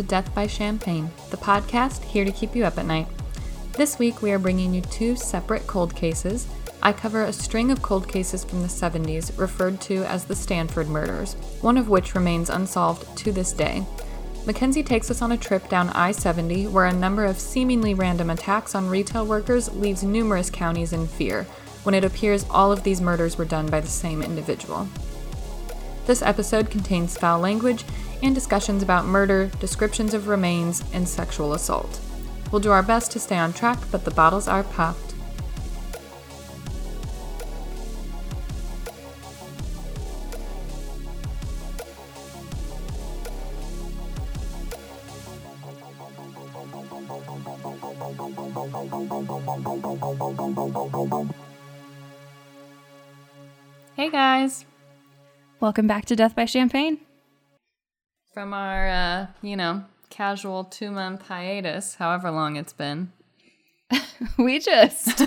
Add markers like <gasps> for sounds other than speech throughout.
to Death by Champagne, the podcast here to keep you up at night. This week we are bringing you two separate cold cases. I cover a string of cold cases from the 70s referred to as the Stanford murders, one of which remains unsolved to this day. Mackenzie takes us on a trip down I 70 where a number of seemingly random attacks on retail workers leaves numerous counties in fear when it appears all of these murders were done by the same individual. This episode contains foul language and discussions about murder, descriptions of remains, and sexual assault. We'll do our best to stay on track, but the bottles are popped. Hey guys, Welcome back to Death by Champagne. from our, uh, you know, casual two month hiatus, however long it's been. <laughs> We just.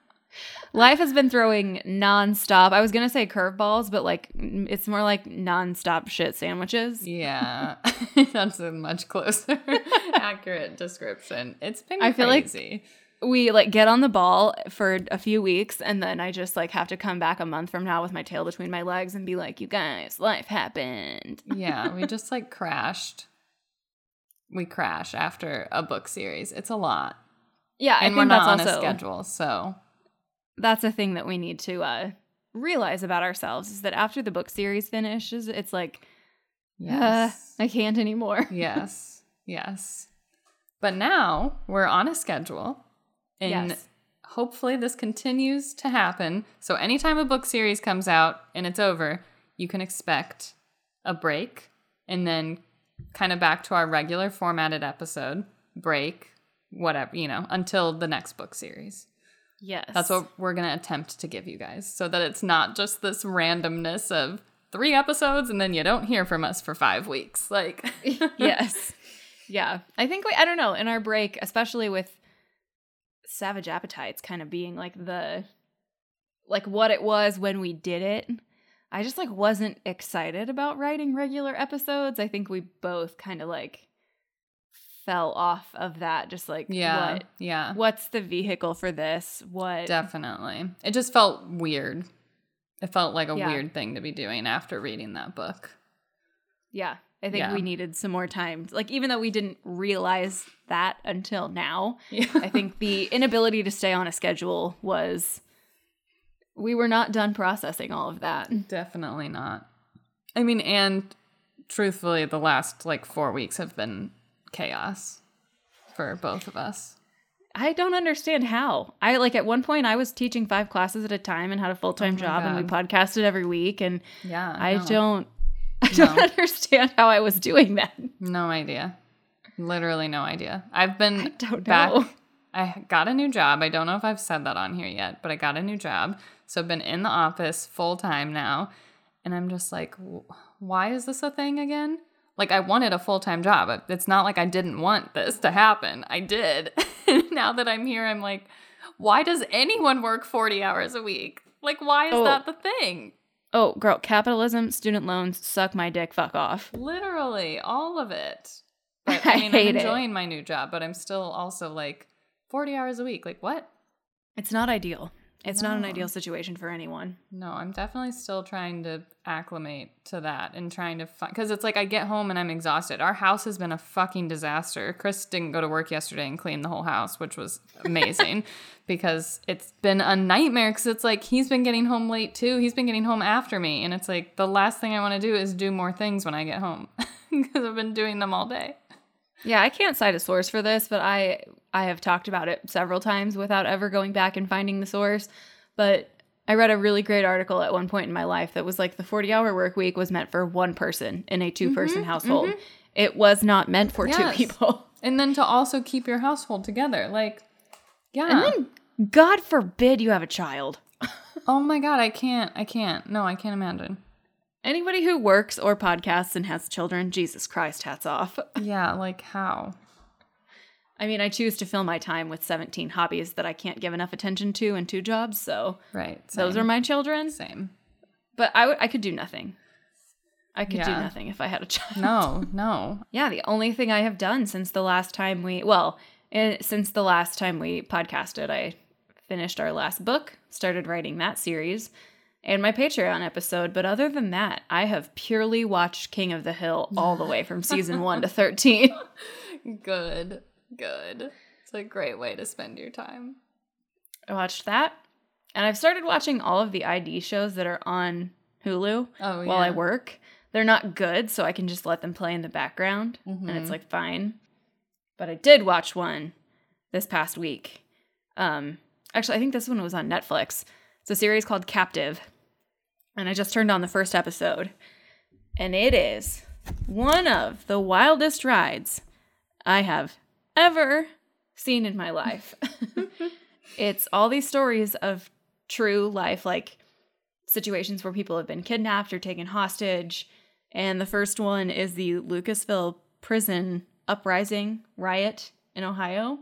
<laughs> Life has been throwing nonstop. I was going to say curveballs, but like it's more like nonstop shit sandwiches. Yeah, <laughs> that's a much closer, accurate description. It's been I feel like- crazy. We like get on the ball for a few weeks and then I just like have to come back a month from now with my tail between my legs and be like, "You guys, life happened." <laughs> yeah, we just like crashed. We crash after a book series. It's a lot, Yeah, I and think we're not on that's a schedule. So that's a thing that we need to uh realize about ourselves is that after the book series finishes, it's like yes, uh, I can't anymore. <laughs> yes, yes. But now we're on a schedule, and Yes. hopefully this continues to happen. So anytime a book series comes out and it's over, you can expect a break, and then kind of back to our regular formatted episode break, whatever you know, until the next book series. Yes. That's what we're going to attempt to give you guys so that it's not just this randomness of three episodes and then you don't hear from us for five weeks. Like, <laughs> yes. Yeah. I think we, I don't know, in our break, especially with Savage Appetites kind of being like the, like what it was when we did it, I just like wasn't excited about writing regular episodes. I think we both kind of like fell off of that. Just like, yeah, what, yeah, what's the vehicle for this? What? definitely. It just felt weird. It felt like a Yeah. weird thing to be doing after reading that book. Yeah. I think Yeah. we needed some more time. Like, even though we didn't realize that until now, Yeah. I think the inability to stay on a schedule was we were not done processing all of that. Definitely not. I mean, and truthfully, the last like four weeks have been chaos for both of us. I don't understand how. I like at one point I was teaching five classes at a time and had a full time Oh job and we podcasted every week and Yeah. I know. don't I don't No. understand how I was doing that. No idea. Literally no idea. I've been I don't back know. I got a new job. I don't know if I've said that on here yet, but I got a new job. So I've been in the office full time now. And I'm just like, why is this a thing again? Like, I wanted a full time job. It's not like I didn't want this to happen. I did. <laughs> now that I'm here, I'm like, why does anyone work 40 hours a week? Like, why is Oh. that the thing? Oh, girl, capitalism, student loans, suck my dick, fuck off. Literally, all of it. <laughs> But I I mean, I'm it. enjoying my new job, but I'm still also like 40 hours a week. Like, what? It's not ideal. It's not an ideal situation for anyone. No, I'm definitely still trying to acclimate to that and trying to find because it's like I get home and I'm exhausted. Our house has been a fucking disaster. Chris didn't go to work yesterday and clean the whole house, which was amazing <laughs> because it's been a nightmare. Because it's like he's been getting home late too. He's been getting home after me, and it's like the last thing I want to do is do more things when I get home <laughs> because I've been doing them all day. Yeah, I can't cite a source for this, but I I have talked about it several times without ever going back and finding the source. But I read a really great article at one point in my life that was like the 40-hour work week was meant for one person in a two-person mm-hmm, household. Mm-hmm. It was not meant for Yes. two people. <laughs> And then to also keep your household together, like, yeah. And then God forbid you have a child. <laughs> oh my god, I can't. I can't. No, I can't imagine. Anybody who works or podcasts and has children, Jesus Christ, hats off. <laughs> Yeah, like how? I mean, I choose to fill my time with 17 hobbies that I can't give enough attention to and two jobs, so Right. those are my children. same. But I would- I could do nothing. I could do nothing if I had a child. No, <laughs> no. Yeah, the only thing I have done since the last time we, well, eh, since the last time we podcasted, I finished our last book, started writing that series, and my Patreon episode. But other than that, I have purely watched King of the Hill all the way from <laughs> season one to 13. Good. Good. It's a great way to spend your time. I watched that, and I've started watching all of the ID shows that are on Hulu Oh, while I work. They're not good, so I can just let them play in the background, and Mm-hmm. it's like fine. But I did watch one this past week. Um, actually, I think this one was on Netflix. It's a series called Captive, and I just turned on the first episode, and it is one of the wildest rides I have ever seen in my life. <laughs> it's all these stories of true life, like situations where people have been kidnapped or taken hostage. And the first one is the Lucasville prison uprising riot in Ohio.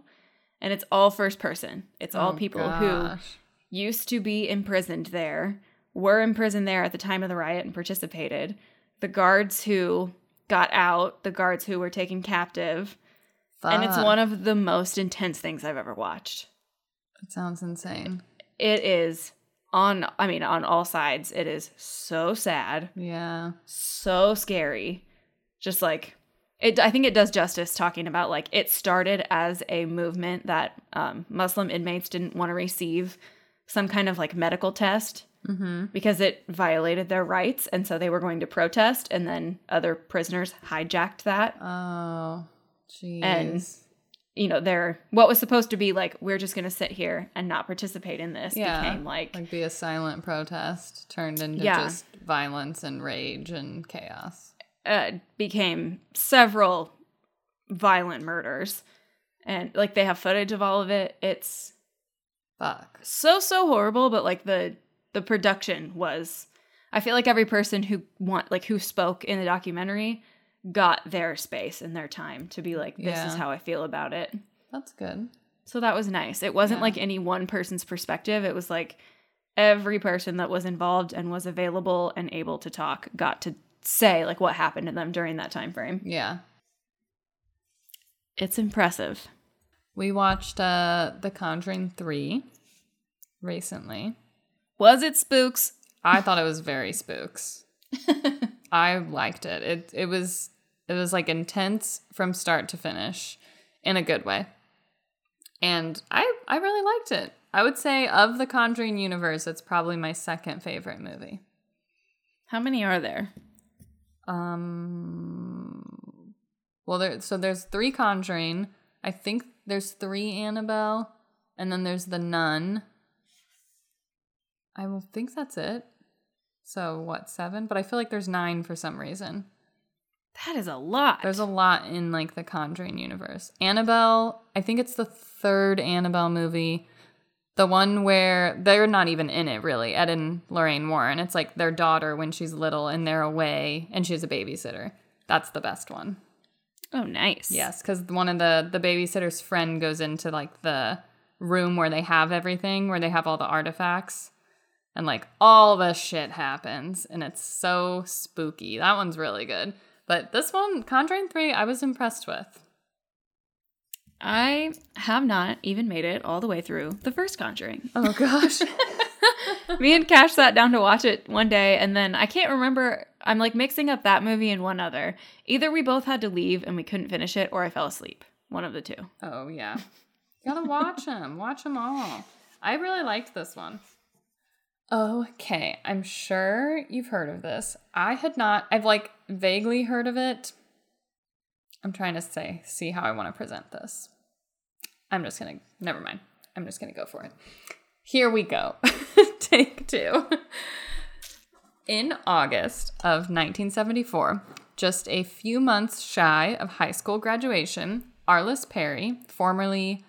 And it's all first person. It's all Oh, people who gosh. Used to be imprisoned there, were imprisoned there at the time of the riot and participated. The guards who got out, the guards who were taken captive. And it's one of the most intense things I've ever watched. It sounds insane. It is on, I mean, on all sides, it is so sad, Yeah. so scary. Just like, it, I think it does justice talking about like it started as a movement that um, Muslim inmates didn't want to receive some kind of like medical test Mm-hmm. because it violated their rights. And so they were going to protest, and then other prisoners hijacked that. Oh, jeez. And you know, they're what was supposed to be like, we're just going to sit here and not participate in this yeah, became like, like be a silent protest turned into Yeah. just violence and rage and chaos. uh, became several violent murders. And like they have footage of all of it. It's Fuck. so so horrible, but like the the production was I feel like every person who want like who spoke in the documentary got their space and their time to be like this is how I feel about it. That's good. So that was nice. It wasn't Yeah. like any one person's perspective. It was like every person that was involved and was available and able to talk got to say like what happened to them during that time frame. Yeah. It's impressive. We watched uh The Conjuring 3 recently. Was it spooks? I thought it was very spooks. <laughs> I liked it. It it was it was like intense from start to finish in a good way. And I I really liked it. I would say of the Conjuring universe, it's probably my second favorite movie. How many are there? Um well there so there's 3 Conjuring. I think there's 3 Annabelle and then there's the Nun. I will think that's it. So what, 7? But I feel like there's 9 for some reason. That is a lot. There's a lot in like the Conjuring universe. Annabelle, I think it's the third Annabelle movie. The one where they're not even in it really, Ed and Lorraine Warren. It's like their daughter when she's little and they're away and she's a babysitter. That's the best one. Oh, nice. Yes, because one of the the babysitter's friend goes into like the room where they have everything, where they have all the artifacts, and like all the shit happens, and it's so spooky. That one's really good. But this one, Conjuring Three, I was impressed with. I have not even made it all the way through the first Conjuring. Oh gosh. <laughs> Me and Cash sat down to watch it one day, and then I can't remember. I'm like mixing up that movie and one other. Either we both had to leave and we couldn't finish it, or I fell asleep. One of the two. oh yeah. Gotta watch them. Watch them all. I really liked this one. Okay, I'm sure you've heard of this. I had not. I've like vaguely heard of it. I'm trying to say, see how I want to present this. I'm just gonna, never mind. I'm just gonna go for it. Here we go. <laughs> Take two. In August of 1974, just a few months shy of high school graduation, Arliss Perry, formerly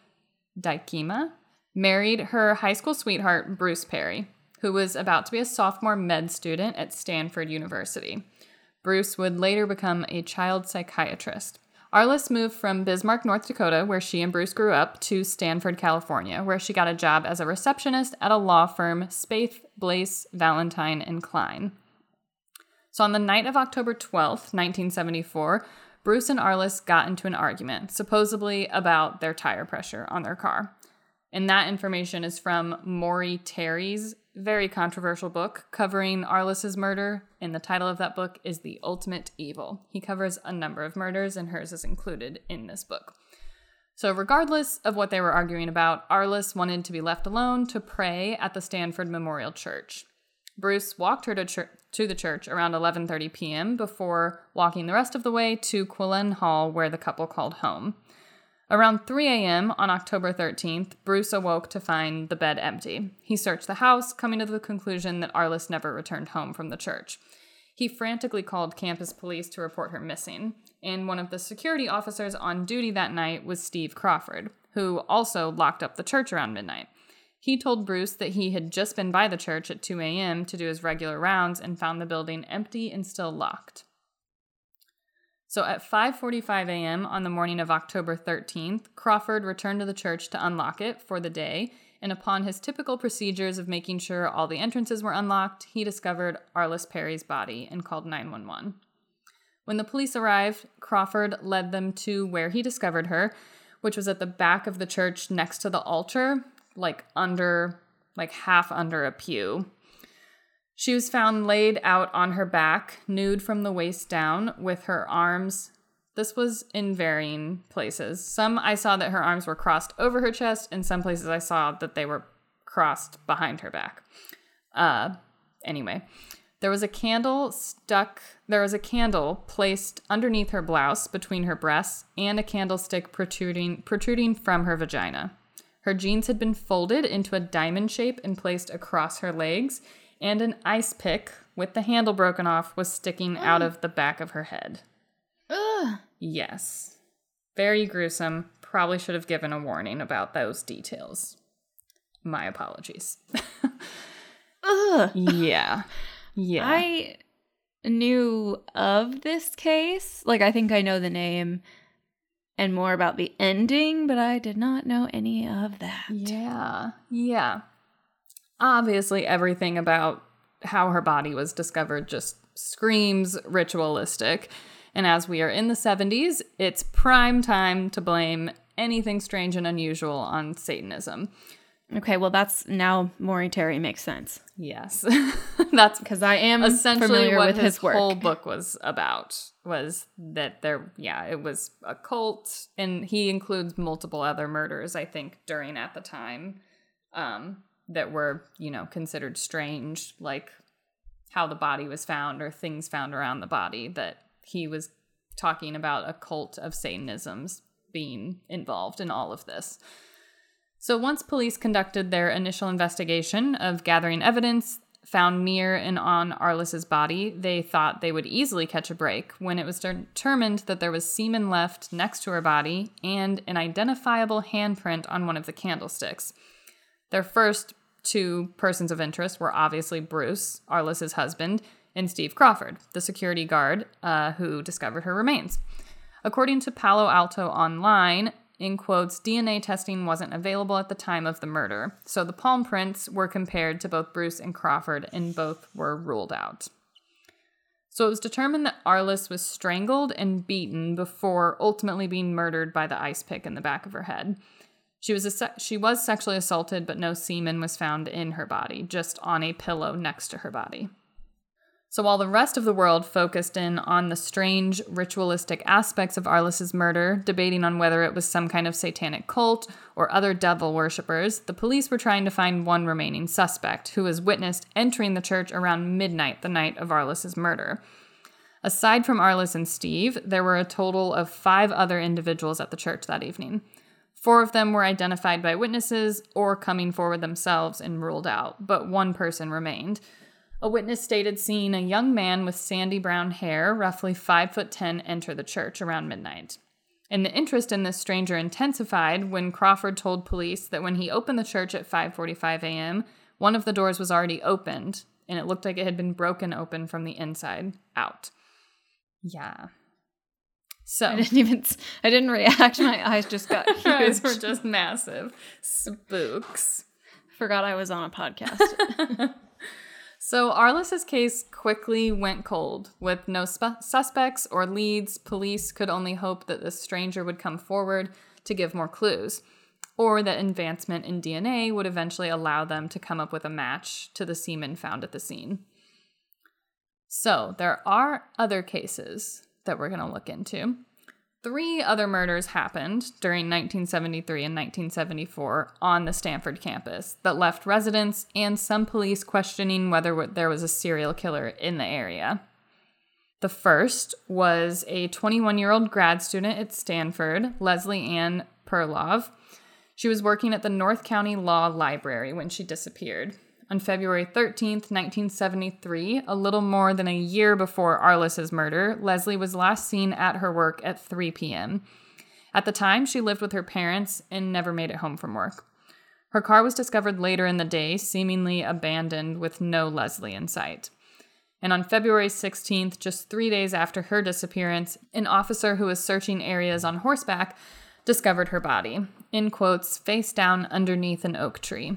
Dykema, married her high school sweetheart, Bruce Perry, who was about to be a sophomore med student at Stanford University. Bruce would later become a child psychiatrist. Arliss moved from Bismarck, North Dakota, where she and Bruce grew up, to Stanford, California, where she got a job as a receptionist at a law firm, Spaeth, Blaise, Valentine, and Klein. So on the night of October 12th, 1974, Bruce and Arliss got into an argument, supposedly about their tire pressure on their car. And that information is from Maury Terry's very controversial book covering Arliss's murder. And the title of that book is The Ultimate Evil. He covers a number of murders, and hers is included in this book. So, regardless of what they were arguing about, Arliss wanted to be left alone to pray at the Stanford Memorial Church. Bruce walked her to, chur- to the church around 11:30 p.m. before walking the rest of the way to Quillen Hall, where the couple called home. Around 3 a.m. on October 13th, Bruce awoke to find the bed empty. He searched the house, coming to the conclusion that Arliss never returned home from the church. He frantically called campus police to report her missing, and one of the security officers on duty that night was Steve Crawford, who also locked up the church around midnight. He told Bruce that he had just been by the church at 2 a.m. to do his regular rounds and found the building empty and still locked. So at 5:45 a.m. on the morning of October 13th, Crawford returned to the church to unlock it for the day, and upon his typical procedures of making sure all the entrances were unlocked, he discovered Arliss Perry's body and called 911. When the police arrived, Crawford led them to where he discovered her, which was at the back of the church next to the altar, like under like half under a pew. She was found laid out on her back, nude from the waist down, with her arms. This was in varying places. Some I saw that her arms were crossed over her chest, and some places I saw that they were crossed behind her back. Uh, anyway, there was a candle stuck, there was a candle placed underneath her blouse between her breasts, and a candlestick protruding, protruding from her vagina. Her jeans had been folded into a diamond shape and placed across her legs, and an ice pick with the handle broken off was sticking out of the back of her head. Ugh. Yes. Very gruesome. Probably should have given a warning about those details. My apologies. <laughs> Ugh. yeah. Yeah. I knew of this case. Like, I think I know the name and more about the ending, but I did not know any of that. Yeah. Yeah. Obviously, everything about how her body was discovered just screams ritualistic. And as we are in the 70s, it's prime time to blame anything strange and unusual on Satanism. Okay, well, that's now Maury Terry makes sense Yes. <laughs> That's because I am essentially familiar what with his, his whole book was about was that there yeah it was a cult and he includes multiple other murders i think during at the time um that were you know considered strange like how the body was found or things found around the body that he was talking about a cult of satanism's being involved in all of this so once police conducted their initial investigation of gathering evidence, found near and on Arliss's body, they thought they would easily catch a break when it was determined that there was semen left next to her body and an identifiable handprint on one of the candlesticks. Their first two persons of interest were obviously Bruce, Arliss's husband, and Steve Crawford, the security guard uh, who discovered her remains. According to Palo Alto Online, in quotes, DNA testing wasn't available at the time of the murder, so the palm prints were compared to both Bruce and Crawford, and both were ruled out. So it was determined that Arliss was strangled and beaten before ultimately being murdered by the ice pick in the back of her head. She was se- she was sexually assaulted, but no semen was found in her body, just on a pillow next to her body. So while the rest of the world focused in on the strange ritualistic aspects of Arliss's murder, debating on whether it was some kind of satanic cult or other devil worshippers, the police were trying to find one remaining suspect who was witnessed entering the church around midnight the night of Arliss's murder. Aside from Arliss and Steve, there were a total of five other individuals at the church that evening. Four of them were identified by witnesses or coming forward themselves and ruled out, but one person remained. A witness stated seeing a young man with sandy brown hair, roughly 5 foot 10, enter the church around midnight. And the interest in this stranger intensified when Crawford told police that when he opened the church at 5:45 a.m., one of the doors was already opened and it looked like it had been broken open from the inside out. Yeah. So I didn't even. I didn't react. My eyes just got <laughs> huge. eyes were just massive. Spooks. Forgot I was on a podcast. <laughs> So Arliss's case quickly went cold. With no sp- suspects or leads, police could only hope that this stranger would come forward to give more clues, or that advancement in DNA would eventually allow them to come up with a match to the semen found at the scene. So there are other cases that we're going to look into. Three other murders happened during 1973 and 1974 on the Stanford campus that left residents and some police questioning whether there was a serial killer in the area. The first was a 21 year old grad student at Stanford, Leslie Ann Perlov. She was working at the North County Law Library when she disappeared. On February 13th, 1973, a little more than a year before Arliss's murder, Leslie was last seen at her work at 3 p.m. At the time, she lived with her parents and never made it home from work. Her car was discovered later in the day, seemingly abandoned with no Leslie in sight. And on February 16th, just three days after her disappearance, an officer who was searching areas on horseback discovered her body, in quotes, face down underneath an oak tree.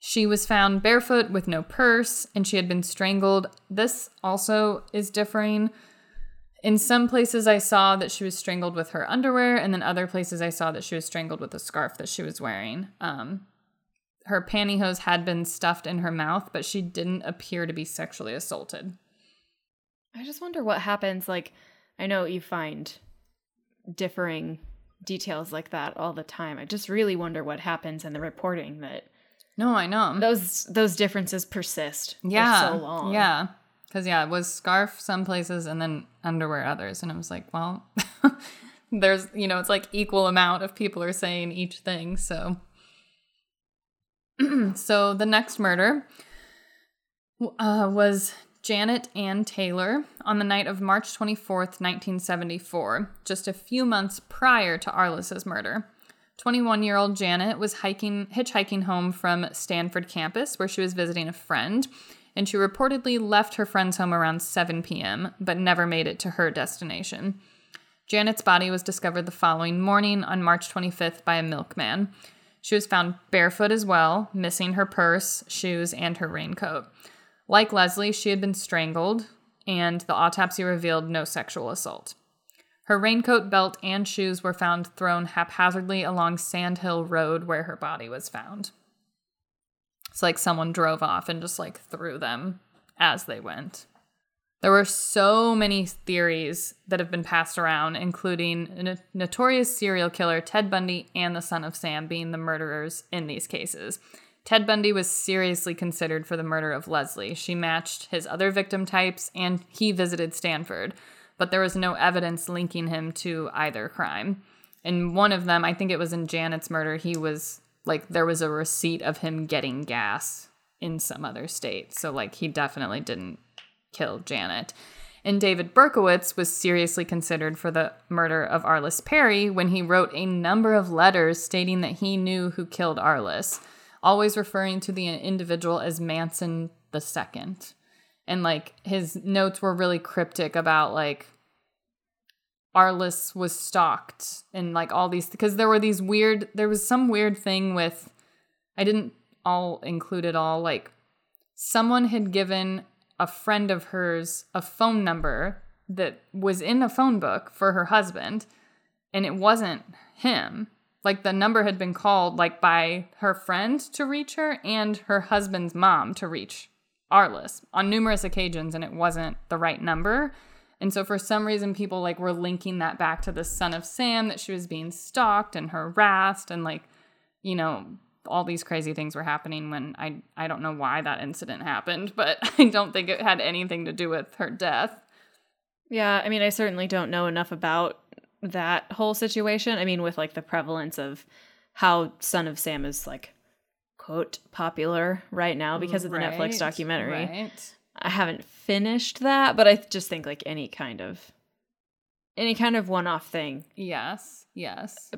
She was found barefoot with no purse and she had been strangled. This also is differing. In some places, I saw that she was strangled with her underwear, and then other places, I saw that she was strangled with a scarf that she was wearing. Um, her pantyhose had been stuffed in her mouth, but she didn't appear to be sexually assaulted. I just wonder what happens. Like, I know you find differing details like that all the time. I just really wonder what happens in the reporting that no, I know. Those those differences persist yeah, so long. Yeah. Because, yeah, it was scarf some places and then underwear others. And I was like, well, <laughs> there's, you know, it's like equal amount of people are saying each thing. So, <clears throat> so the next murder uh, was Janet Ann Taylor on the night of March 24th, 1974, just a few months prior to Arliss's murder. 21 year old Janet was hiking, hitchhiking home from Stanford campus where she was visiting a friend, and she reportedly left her friend's home around 7 p.m., but never made it to her destination. Janet's body was discovered the following morning on March 25th by a milkman. She was found barefoot as well, missing her purse, shoes, and her raincoat. Like Leslie, she had been strangled, and the autopsy revealed no sexual assault. Her raincoat, belt, and shoes were found thrown haphazardly along Sand Hill Road where her body was found. It's like someone drove off and just like threw them as they went. There were so many theories that have been passed around, including notorious serial killer Ted Bundy and the son of Sam being the murderers in these cases. Ted Bundy was seriously considered for the murder of Leslie. She matched his other victim types, and he visited Stanford but there was no evidence linking him to either crime. In one of them, I think it was in Janet's murder, he was like there was a receipt of him getting gas in some other state. So, like, he definitely didn't kill Janet. And David Berkowitz was seriously considered for the murder of Arliss Perry when he wrote a number of letters stating that he knew who killed Arliss, always referring to the individual as Manson Second. And like his notes were really cryptic about like Arliss was stalked and like all these because there were these weird there was some weird thing with I didn't all include it all like someone had given a friend of hers a phone number that was in a phone book for her husband and it wasn't him. Like the number had been called like by her friend to reach her and her husband's mom to reach Arliss on numerous occasions and it wasn't the right number and so for some reason people like were linking that back to the son of Sam that she was being stalked and harassed and like you know all these crazy things were happening when I I don't know why that incident happened, <laughs> but I don't think it had anything to do with her death. Yeah, I mean, I certainly don't know enough about that whole situation. I mean, with like the prevalence of how Son of Sam is like quote popular right now because of the Right, Netflix documentary. Right. I haven't finished that, but I just think like any kind of any kind of one-off thing Yes. Yes.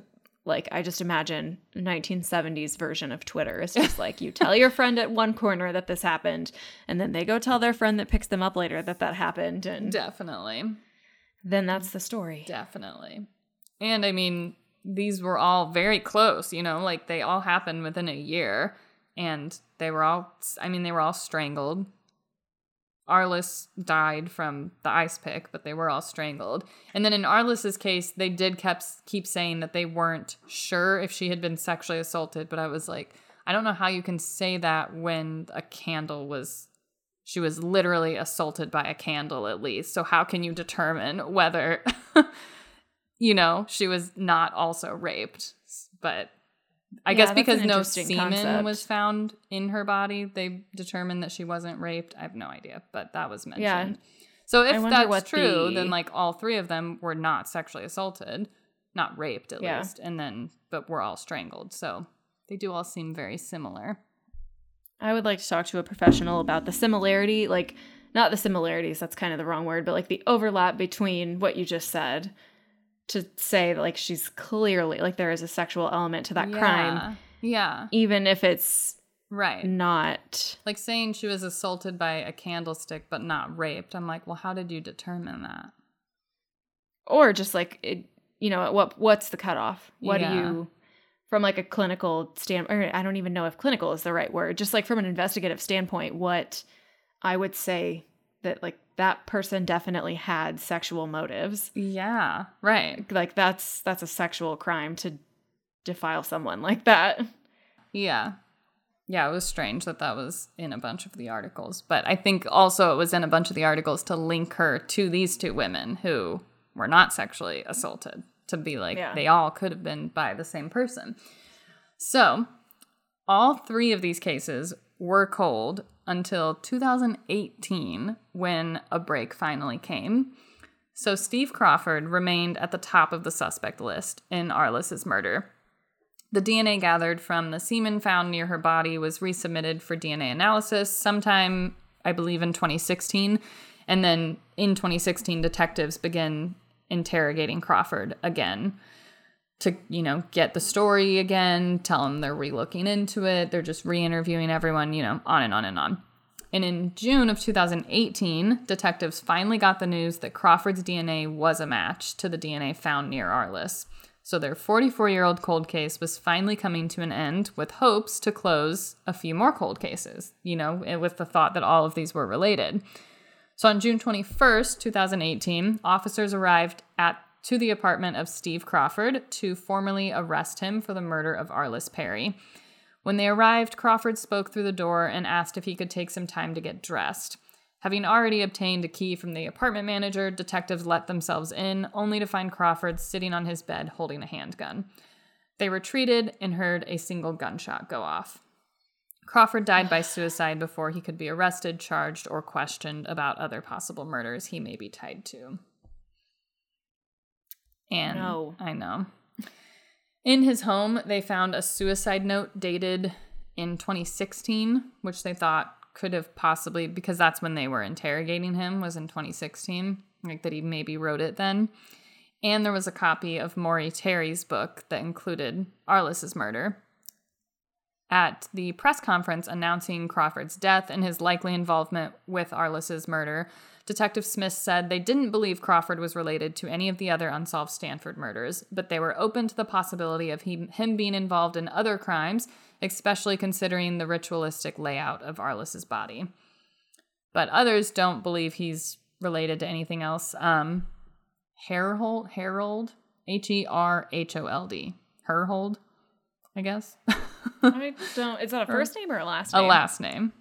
like I just imagine 1970s version of Twitter. It's just like you tell your friend at one corner that this happened, and then they go tell their friend that picks them up later that that happened, and Definitely. then that's the story. Definitely. And I mean, these were all very close, you know, like they all happened within a year and they were all I mean, they were all strangled. Arliss died from the ice pick, but they were all strangled. And then in Arliss's case, they did kept keep saying that they weren't sure if she had been sexually assaulted, but I was like, I don't know how you can say that when a candle was she was literally assaulted by a candle at least. So how can you determine whether <laughs> you know, she was not also raped? But I Yeah, guess because no semen concept. was found in her body, they determined that she wasn't raped. I have no idea, but that was mentioned. Yeah. So if that's true, the- then like all three of them were not sexually assaulted, not raped at Yeah. least, and then but were all strangled. So they do all seem very similar. I would like to talk to a professional about the similarity, like not the similarities, that's kind of the wrong word, but like the overlap between what you just said to say that like she's clearly like there is a sexual element to that crime, Yeah. even if it's Right. not Like saying she was assaulted by a candlestick but not raped. I'm like, well, how did you determine that? or just like it, you know what what's the cutoff what Yeah. do you from like a clinical stand or i don't even know if clinical is the right word just like from an investigative standpoint what i would say that like that person definitely had sexual motives Yeah. Right. like that's that's a sexual crime to defile someone <laughs> like that Yeah. Yeah, it was strange that that was in a bunch of the articles. But I think also it was in a bunch of the articles to link her to these two women who were not sexually assaulted, to be like, Yeah. they all could have been by the same person. So, all three of these cases were cold until 2018 when a break finally came. So, Steve Crawford remained at the top of the suspect list in Arliss's murder. The DNA gathered from the semen found near her body was resubmitted for DNA analysis sometime, I believe, in 2016. And then in 2016, detectives began interrogating Crawford again to, you know, get the story again, tell them they're re looking into it. They're just re interviewing everyone, you know, on and on and on. And in June of 2018, detectives finally got the news that Crawford's DNA was a match to the DNA found near Arliss. So their 44 year old cold case was finally coming to an end with hopes to close a few more cold cases, you know, eh, with the thought that all of these were related. So on June 21st, 2018, officers arrived at to the apartment of Steve Crawford to formally arrest him for the murder of Arliss Perry. When they arrived, Crawford spoke through the door and asked if he could take some time to get dressed. Having already obtained a key from the apartment manager, detectives let themselves in, only to find Crawford sitting on his bed holding a handgun. They retreated and heard a single gunshot go off. Crawford died by suicide before he could be arrested, charged, or questioned about other possible murders he may be tied to. And No. I know. In his home, they found a suicide note dated in 2016, which they thought could have possibly because that's when they were interrogating him was in 2016, like that he maybe wrote it then. And there was a copy of Maury Terry's book that included Arliss's murder. At the press conference announcing Crawford's death and his likely involvement with Arliss's murder, Detective Smith said they didn't believe Crawford was related to any of the other unsolved Stanford murders, but they were open to the possibility of he, him being involved in other crimes, especially considering the ritualistic layout of Arliss's body. But others don't believe he's related to anything else. Um, Harold, Harold, H E R H O L D, Herhold, I guess. <laughs> I don't. Is that a first name or a last name? a last name.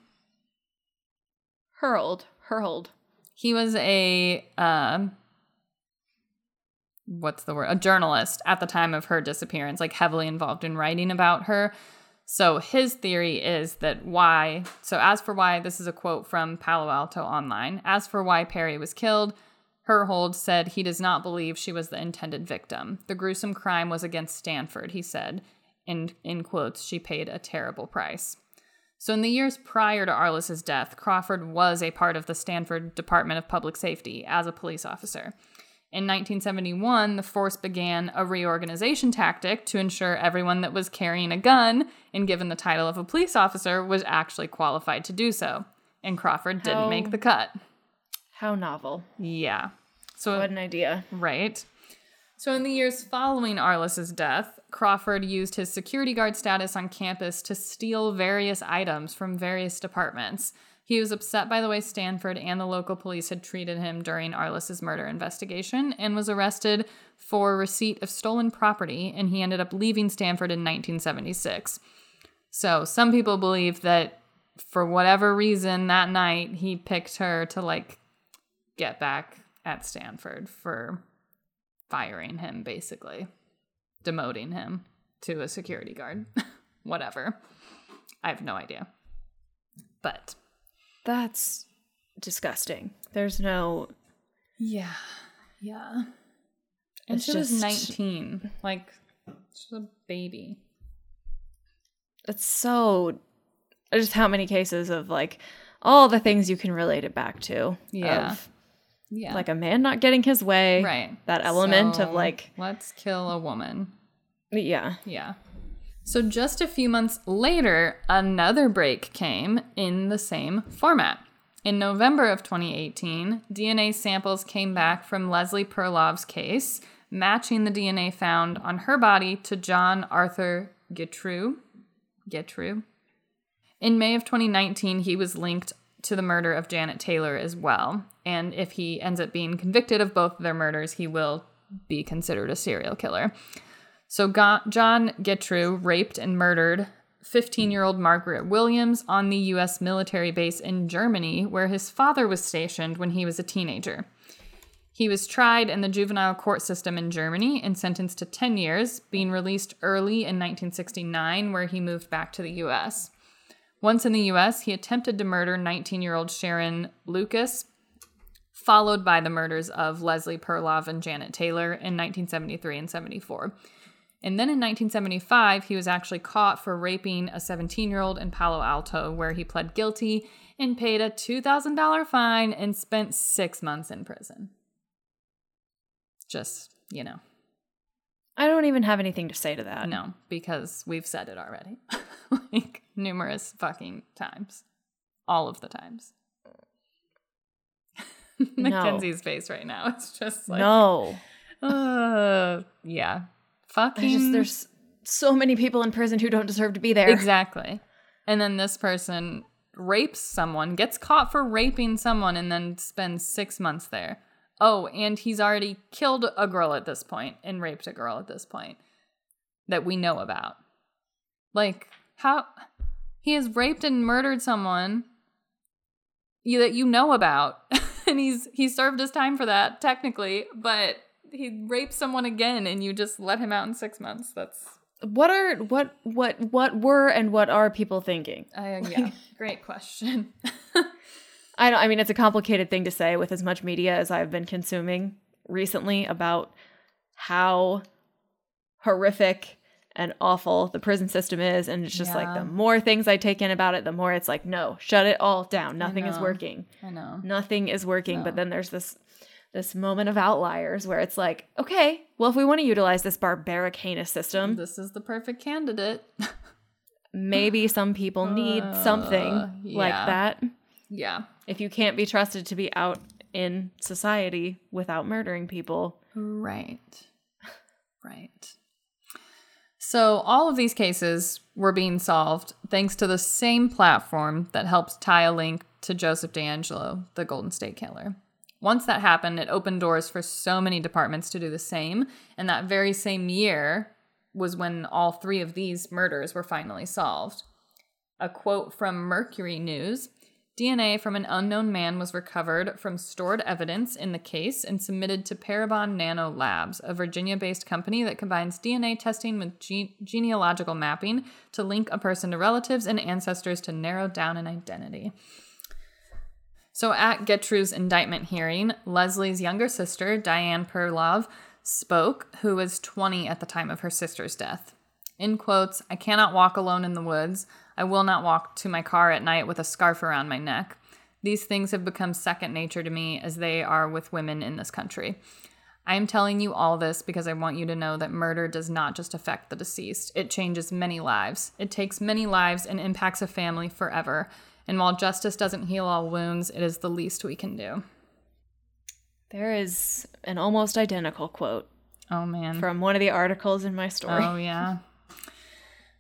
Hurled. Hurled. He was a um, what's the word? A journalist at the time of her disappearance, like heavily involved in writing about her. So his theory is that why. So as for why, this is a quote from Palo Alto Online. As for why Perry was killed, Herhold said he does not believe she was the intended victim. The gruesome crime was against Stanford, he said. In, in quotes, she paid a terrible price. So, in the years prior to Arliss's death, Crawford was a part of the Stanford Department of Public Safety as a police officer. In 1971, the force began a reorganization tactic to ensure everyone that was carrying a gun and given the title of a police officer was actually qualified to do so. And Crawford didn't make the cut. How novel. Yeah. So What an idea. Right. So, in the years following Arliss's death, Crawford used his security guard status on campus to steal various items from various departments. He was upset by the way Stanford and the local police had treated him during Arliss's murder investigation and was arrested for receipt of stolen property, and he ended up leaving Stanford in 1976. So, some people believe that for whatever reason that night he picked her to like get back at Stanford for firing him, basically, demoting him to a security guard. <laughs> Whatever. I have no idea. But That's disgusting. There's no. yeah, yeah. And It's she was 19. Like, she's a baby. It's so. Just how many cases of like all the things you can relate it back to. Yeah. Of, Yeah. Like a man not getting his way. right. That element of like. let's kill a woman. Yeah. Yeah. So just a few months later, another break came in the same format. In November of 2018, DNA samples came back from Leslie Perlov's case, matching the DNA found on her body to John Arthur Getreu. Getreu. In May of 2019, he was linked to the murder of Janet Taylor as well. And if he ends up being convicted of both of their murders, he will be considered a serial killer. So John Getreu raped and murdered 15-year-old Margaret Williams on the US military base in Germany where his father was stationed when he was a teenager. He was tried in the juvenile court system in Germany and sentenced to 10 years, being released early in 1969 where he moved back to the US. Once in the US, he attempted to murder 19-year-old Sharon Lucas, followed by the murders of Leslie Perlov and Janet Taylor in 1973 and 74. And then in 1975, he was actually caught for raping a 17 year old in Palo Alto, where he pled guilty and paid a $2,000 fine and spent six months in prison. Just, you know, I don't even have anything to say to that. no, because we've said it already. <laughs> like numerous fucking times. All of the times. <laughs> No. Face right now. It's just like, no. uh, yeah. Fucking. I just there's so many people in prison who don't deserve to be there. Exactly. And then this person rapes someone, gets caught for raping someone, and then spends six months there. Oh, and he's already killed a girl at this point and raped a girl at this point that we know about. Like, how he has raped and murdered someone you, that you know about. <laughs> and he's he served his time for that, technically, but he raped someone again and you just let him out in six months. That's What are what what what were and what are people thinking? uh, yeah, <laughs> great question. I don't I mean it's a complicated thing to say with as much media as I've been consuming recently about how horrific and awful the prison system is and it's just like the more things I take in about it, the more it's like no, shut it all down. Nothing is working. I know. Nothing is working, No. but then there's this this moment of outliers where it's like, okay, well if we want to utilize this barbaric heinous system, This is the perfect candidate. maybe some people need <laughs> something Uh, like that. yeah. If you can't be trusted to be out in society without murdering people, Right. Right. So, all of these cases were being solved thanks to the same platform that helped tie a link to Joseph DeAngelo, the Golden State Killer. Once that happened, it opened doors for so many departments to do the same. And that very same year was when all three of these murders were finally solved. A quote from Mercury News DNA from an unknown man was recovered from stored evidence in the case and submitted to Parabon Nano Labs, a Virginia based company that combines DNA testing with gene- genealogical mapping to link a person to relatives and ancestors to narrow down an identity. So, at Getreu's indictment hearing, Leslie's younger sister, Diane Perlov, spoke, who was 20 at the time of her sister's death. In quotes, I cannot walk alone in the woods. I will not walk to my car at night with a scarf around my neck. These things have become second nature to me as they are with women in this country. I am telling you all this because I want you to know that murder does not just affect the deceased, it changes many lives. It takes many lives and impacts a family forever. And while justice doesn't heal all wounds, it is the least we can do. there is an almost identical quote Oh man. from one of the articles in my story. Oh yeah.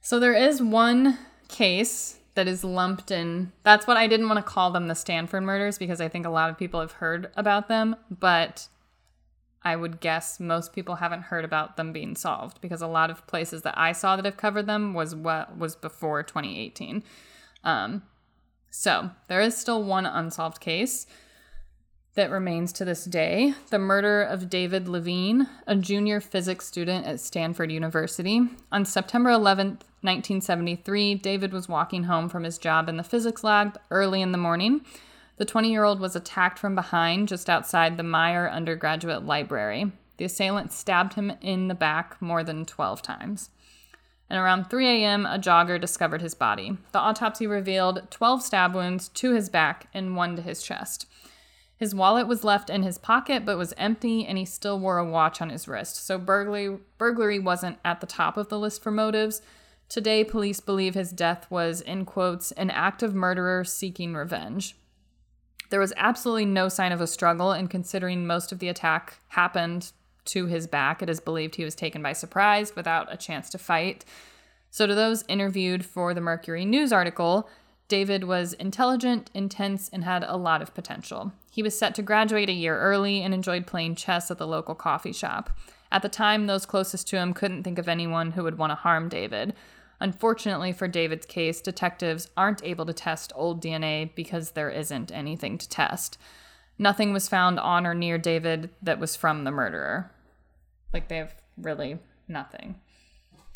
So there is one case that is lumped in. That's what I didn't want to call them the Stanford murders because I think a lot of people have heard about them, but I would guess most people haven't heard about them being solved because a lot of places that I saw that have covered them was what was before 2018. Um, so there is still one unsolved case that remains to this day the murder of David Levine, a junior physics student at Stanford University. On September 11th, 1973, David was walking home from his job in the physics lab early in the morning. The 20 year old was attacked from behind just outside the Meyer Undergraduate Library. The assailant stabbed him in the back more than 12 times and around 3 a.m., a jogger discovered his body. The autopsy revealed 12 stab wounds to his back and one to his chest. His wallet was left in his pocket but was empty, and he still wore a watch on his wrist, so burglary, burglary wasn't at the top of the list for motives. Today, police believe his death was, in quotes, an act of murderer seeking revenge. There was absolutely no sign of a struggle, and considering most of the attack happened to his back, it is believed he was taken by surprise without a chance to fight. So, to those interviewed for the Mercury News article, David was intelligent, intense, and had a lot of potential. He was set to graduate a year early and enjoyed playing chess at the local coffee shop. At the time, those closest to him couldn't think of anyone who would want to harm David. Unfortunately for David's case, detectives aren't able to test old DNA because there isn't anything to test. Nothing was found on or near David that was from the murderer. Like, they have really nothing.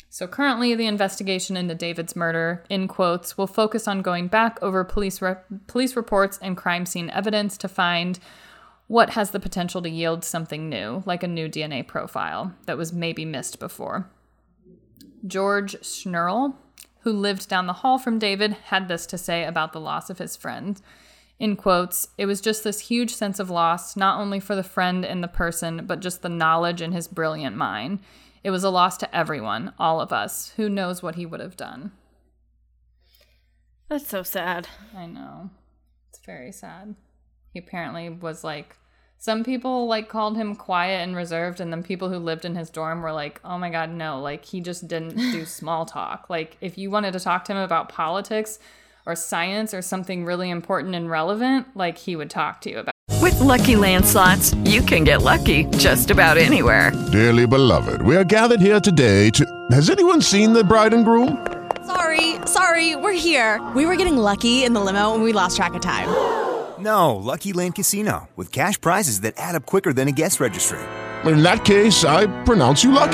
So, currently, the investigation into David's murder, in quotes, will focus on going back over police, re- police reports and crime scene evidence to find what has the potential to yield something new, like a new DNA profile that was maybe missed before. George Schnurl, who lived down the hall from David, had this to say about the loss of his friend. In quotes, it was just this huge sense of loss, not only for the friend and the person, but just the knowledge in his brilliant mind. It was a loss to everyone, all of us. Who knows what he would have done? That's so sad. I know. It's very sad. He apparently was like some people like called him quiet and reserved and then people who lived in his dorm were like, "Oh my god, no, like he just didn't <laughs> do small talk." Like if you wanted to talk to him about politics or science or something really important and relevant, like he would talk to you about. With Lucky Land slots, you can get lucky just about anywhere. Dearly beloved, we are gathered here today to. Has anyone seen the bride and groom? Sorry, sorry, we're here. We were getting lucky in the limo and we lost track of time. No, Lucky Land Casino, with cash prizes that add up quicker than a guest registry. In that case, I pronounce you lucky.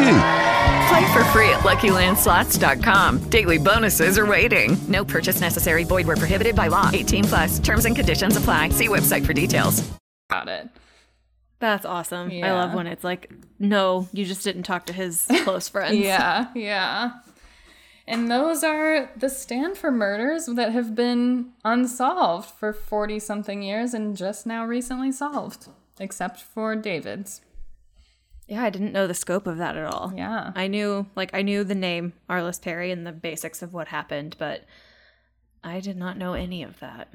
Play for free at LuckyLandSlots.com. Daily bonuses are waiting. No purchase necessary. Void were prohibited by law. 18 plus. Terms and conditions apply. See website for details. Got it. That's awesome. I love when it's like, no, you just didn't talk to his close <laughs> friends. Yeah, yeah. And those are the Stanford murders that have been unsolved for 40 something years and just now recently solved, except for David's. Yeah, I didn't know the scope of that at all. Yeah. I knew, like, I knew the name Arliss Perry and the basics of what happened, but I did not know any of that.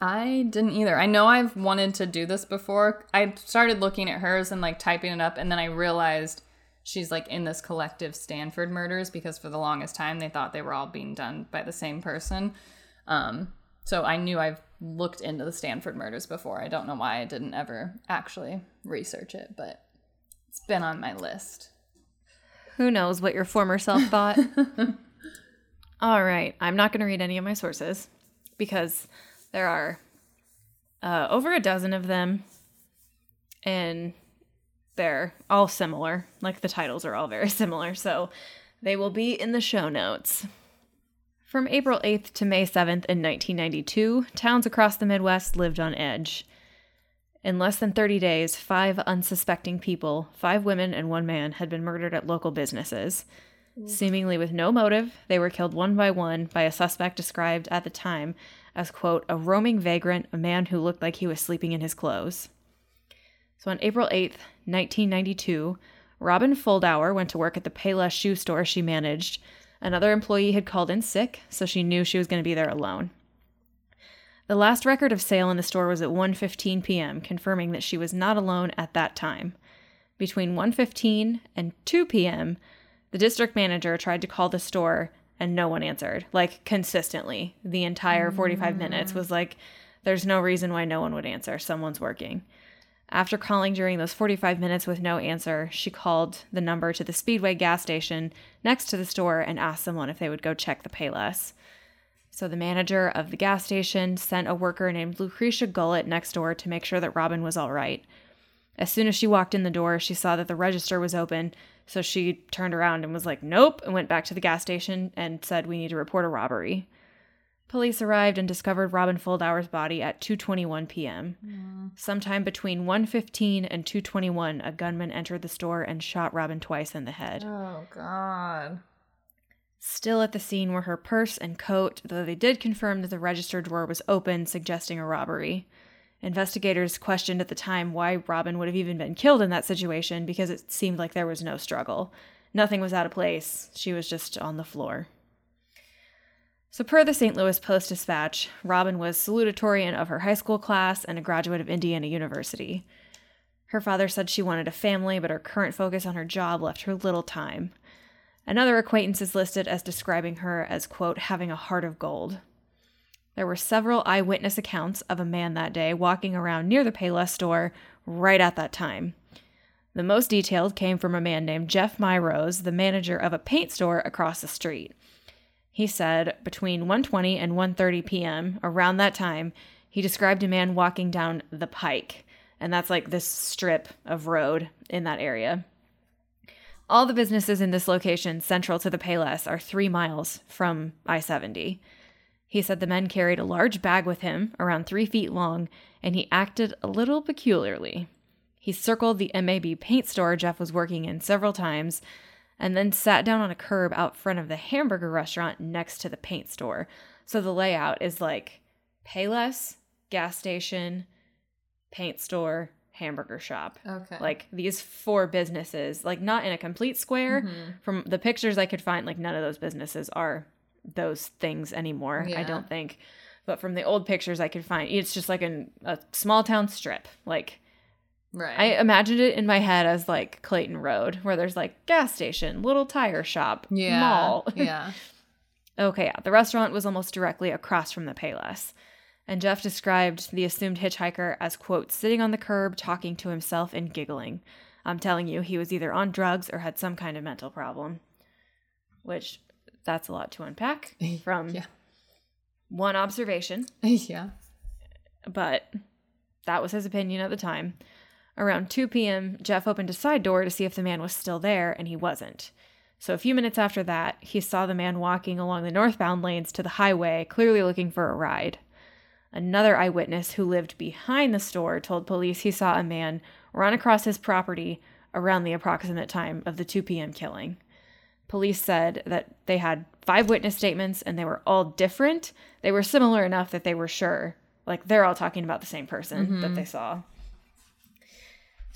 I didn't either. I know I've wanted to do this before. I started looking at hers and like typing it up, and then I realized she's like in this collective Stanford murders because for the longest time they thought they were all being done by the same person. Um, so I knew I've looked into the Stanford murders before. I don't know why I didn't ever actually research it, but it's been on my list. Who knows what your former self <laughs> thought? All right. I'm not going to read any of my sources because there are uh, over a dozen of them and they're all similar. Like the titles are all very <laughs> similar. So they will be in the show notes. From April 8th to May 7th in 1992, towns across the Midwest lived on edge. In less than 30 days, five unsuspecting people, five women and one man, had been murdered at local businesses. Seemingly with no motive, they were killed one by one by a suspect described at the time as, quote, a roaming vagrant, a man who looked like he was sleeping in his clothes. So on April 8th, 1992, Robin Fuldauer went to work at the Payless shoe store she managed. Another employee had called in sick, so she knew she was going to be there alone. The last record of sale in the store was at 1:15 p.m., confirming that she was not alone at that time. Between 1:15 and 2 p.m., the district manager tried to call the store and no one answered. Like consistently, the entire 45 minutes was like there's no reason why no one would answer. Someone's working. After calling during those 45 minutes with no answer, she called the number to the Speedway gas station next to the store and asked someone if they would go check the Payless. So the manager of the gas station sent a worker named Lucretia Gullett next door to make sure that Robin was all right. As soon as she walked in the door, she saw that the register was open, so she turned around and was like, "Nope," and went back to the gas station and said, "We need to report a robbery." Police arrived and discovered Robin Fuldauer's body at 2:21 p.m. Sometime between 1:15 and 2:21, a gunman entered the store and shot Robin twice in the head. Oh, God. Still at the scene were her purse and coat, though they did confirm that the register drawer was open, suggesting a robbery. Investigators questioned at the time why Robin would have even been killed in that situation because it seemed like there was no struggle. Nothing was out of place. She was just on the floor. So, per the St. Louis Post Dispatch, Robin was salutatorian of her high school class and a graduate of Indiana University. Her father said she wanted a family, but her current focus on her job left her little time. Another acquaintance is listed as describing her as, quote, having a heart of gold. There were several eyewitness accounts of a man that day walking around near the Payless store right at that time. The most detailed came from a man named Jeff Myrose, the manager of a paint store across the street. He said between 1:20 and 1:30 p.m., around that time, he described a man walking down the pike, and that's like this strip of road in that area. All the businesses in this location, central to the Payless, are three miles from I 70. He said the men carried a large bag with him, around three feet long, and he acted a little peculiarly. He circled the MAB paint store Jeff was working in several times, and then sat down on a curb out front of the hamburger restaurant next to the paint store. So the layout is like Payless, gas station, paint store, hamburger shop. Okay. Like these four businesses, like not in a complete square. Mm-hmm. From the pictures I could find, like none of those businesses are those things anymore. I don't think. But from the old pictures I could find, it's just like an, a small town strip. Like Right. I imagined it in my head as like Clayton Road, where there's like gas station, little tire shop, yeah. mall. <laughs> yeah. Okay, yeah. The restaurant was almost directly across from the Payless. And Jeff described the assumed hitchhiker as, quote, sitting on the curb, talking to himself and giggling. I'm telling you, he was either on drugs or had some kind of mental problem. Which, that's a lot to unpack <laughs> from Yeah. one observation, <laughs> yeah. but that was his opinion at the time. Around 2 p.m., Jeff opened a side door to see if the man was still there, and he wasn't. So a few minutes after that, he saw the man walking along the northbound lanes to the highway, clearly looking for a ride. Another eyewitness who lived behind the store told police he saw a man run across his property around the approximate time of the 2 p.m. killing. Police said that they had five witness statements and they were all different. They were similar enough that they were sure, like, they're all talking about the same person that mm-hmm. they saw.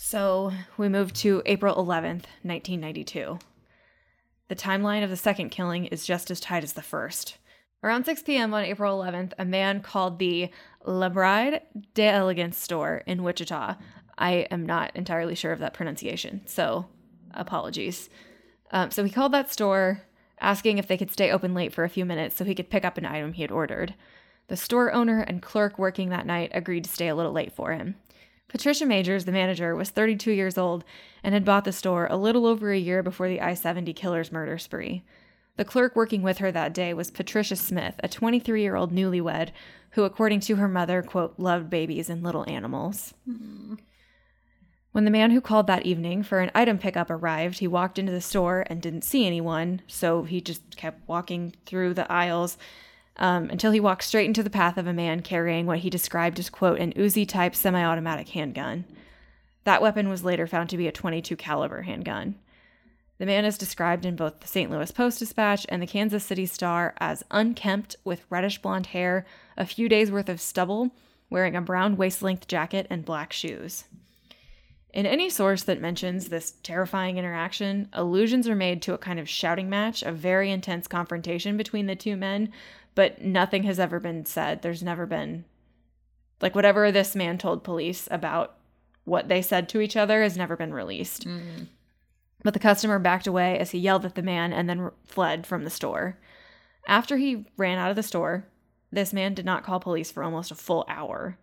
So we move to April 11th, 1992. The timeline of the second killing is just as tight as the first. Around 6 p.m. on April 11th, a man called the La Bride d'Elegance store in Wichita. I am not entirely sure of that pronunciation, so apologies. Um, so he called that store asking if they could stay open late for a few minutes so he could pick up an item he had ordered. The store owner and clerk working that night agreed to stay a little late for him. Patricia Magers, the manager, was 32 years old and had bought the store a little over a year before the I 70 killer's murder spree. The clerk working with her that day was Patricia Smith, a 23 year old newlywed who, according to her mother, quote, loved babies and little animals. When the man who called that evening for an item pickup arrived, he walked into the store and didn't see anyone, so he just kept walking through the aisles um, until he walked straight into the path of a man carrying what he described as, quote, an Uzi type semi automatic handgun. That weapon was later found to be a 22 caliber handgun. The man is described in both the St. Louis Post Dispatch and the Kansas City Star as unkempt with reddish blonde hair, a few days worth of stubble, wearing a brown waist length jacket and black shoes. In any source that mentions this terrifying interaction, allusions are made to a kind of shouting match, a very intense confrontation between the two men, but nothing has ever been said. There's never been, like, whatever this man told police about what they said to each other has never been released. But the customer backed away as he yelled at the man and then r- fled from the store. After he ran out of the store, this man did not call police for almost a full hour.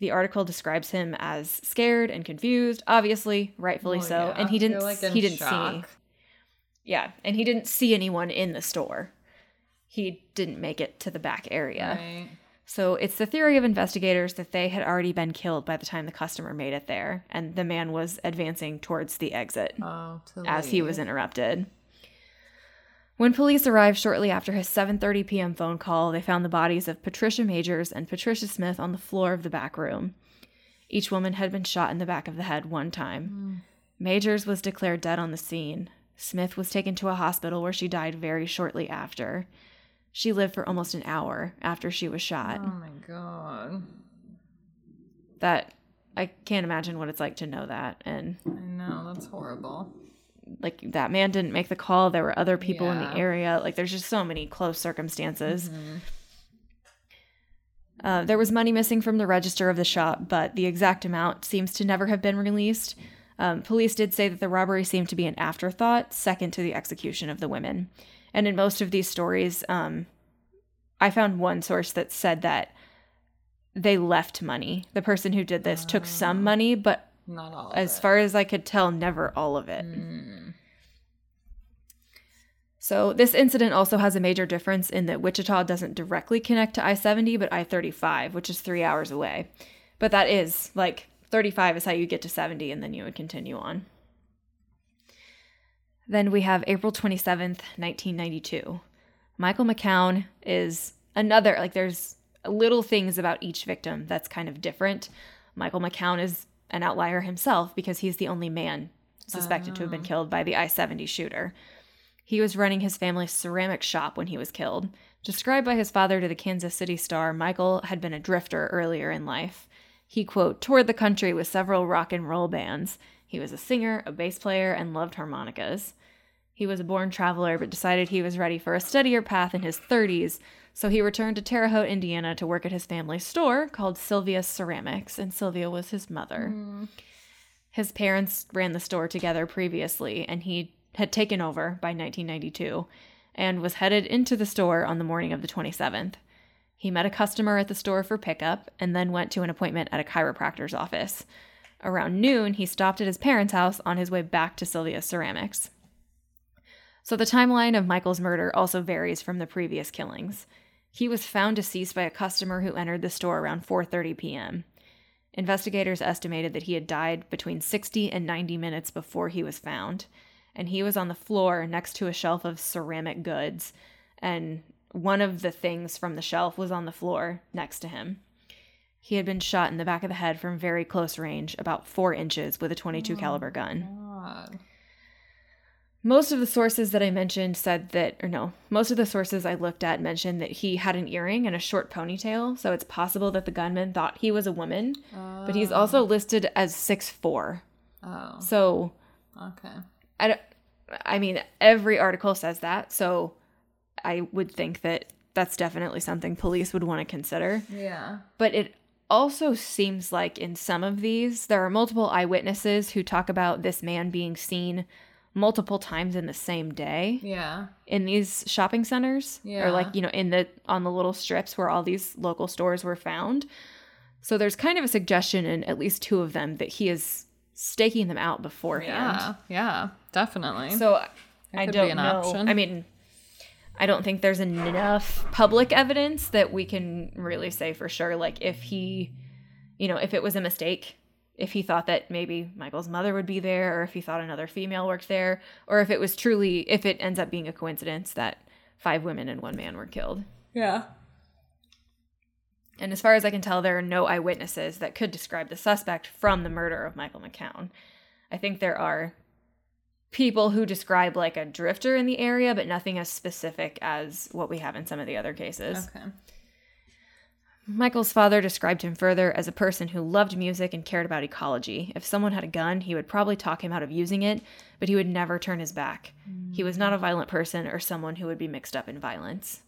The article describes him as scared and confused, obviously, rightfully Well, so, yeah, and he didn't like, he didn't see. Yeah, and he didn't see anyone in the store. He didn't make it to the back area. Right. So it's the theory of investigators that they had already been killed by the time the customer made it there, and the man was advancing towards the exit Oh, as he was interrupted. When police arrived shortly after his 7:30 p.m. phone call, they found the bodies of Patricia Magers and Patricia Smith on the floor of the back room. Each woman had been shot in the back of the head one time. Hmm. Magers was declared dead on the scene. Smith was taken to a hospital where she died very shortly after. She lived for almost an hour after she was shot. Oh my god. That I can't imagine what it's like to know that and I know, that's horrible. like that man didn't make the call. There were other people in the area. Like there's just so many close circumstances. Uh, there was money missing from the register of the shop but the exact amount seems to never have been released. Um, police did say that the robbery seemed to be an afterthought second to the execution of the women and in most of these stories um, i found one source that said that they left money the person who did this took some money but Not all. as of it. far as I could tell, never all of it. So, this incident also has a major difference in that Wichita doesn't directly connect to I 70, but I 35, which is three hours away. But that is like 35 is how you get to 70, and then you would continue on. Then we have April 27th, 1992. Michael McCown is another, like, there's little things about each victim that's kind of different. Michael McCown is an outlier himself because he's the only man suspected to have been oh. killed by the I 70 shooter. He was running his family's ceramic shop when he was killed. Described by his father to the Kansas City Star, Michael had been a drifter earlier in life. He, quote, toured the country with several rock and roll bands. He was a singer, a bass player, and loved harmonicas. He was a born traveler, but decided he was ready for a steadier path in his 30s, so he returned to Terre Haute, Indiana to work at his family's store called Sylvia's Ceramics, and Sylvia was his mother. His parents ran the store together previously, and he had taken over by 1992 and was headed into the store on the morning of the 27th. He met a customer at the store for pickup and then went to an appointment at a chiropractor's office. Around noon, he stopped at his parents' house on his way back to Sylvia's Ceramics. So the timeline of Michael's murder also varies from the previous killings. He was found deceased by a customer who entered the store around 4:30 p.m. Investigators estimated that he had died between 60 and 90 minutes before he was found, and he was on the floor next to a shelf of ceramic goods, and one of the things from the shelf was on the floor next to him. He had been shot in the back of the head from very close range, about four inches, with a 22 caliber gun. Oh, God. Most of the sources that I mentioned said that, or no, most of the sources I looked at mentioned that he had an earring and a short ponytail, so it's possible that the gunman thought he was a woman, but he's oh. also listed as six four. Oh, So okay. I, don't- I mean, every article says that, so I would think that that's definitely something police would want to consider. Yeah. But it also seems like in some of these, there are multiple eyewitnesses who talk about this man being seen multiple times in the same day Yeah. in these shopping centers or like you know in the on the little strips where all these local stores were found so there's kind of a suggestion in at least two of them that he is staking them out beforehand Yeah. Yeah. Definitely. so I don't know option. i mean i don't think there's enough public evidence that we can really say for sure like if he you know if it was a mistake if he thought that maybe michael's mother would be there or if he thought another female worked there or if it was truly if it ends up being a coincidence that five women and one man were killed yeah. and as far as I can tell, there are no eyewitnesses that could describe the suspect from the murder of Michael McCown. I think there are people who describe like a drifter in the area, but nothing as specific as what we have in some of the other cases. Okay. Michael's father described him further as a person who loved music and cared about ecology. If someone had a gun, he would probably talk him out of using it, but he would never turn his back. He was not a violent person or someone who would be mixed up in violence.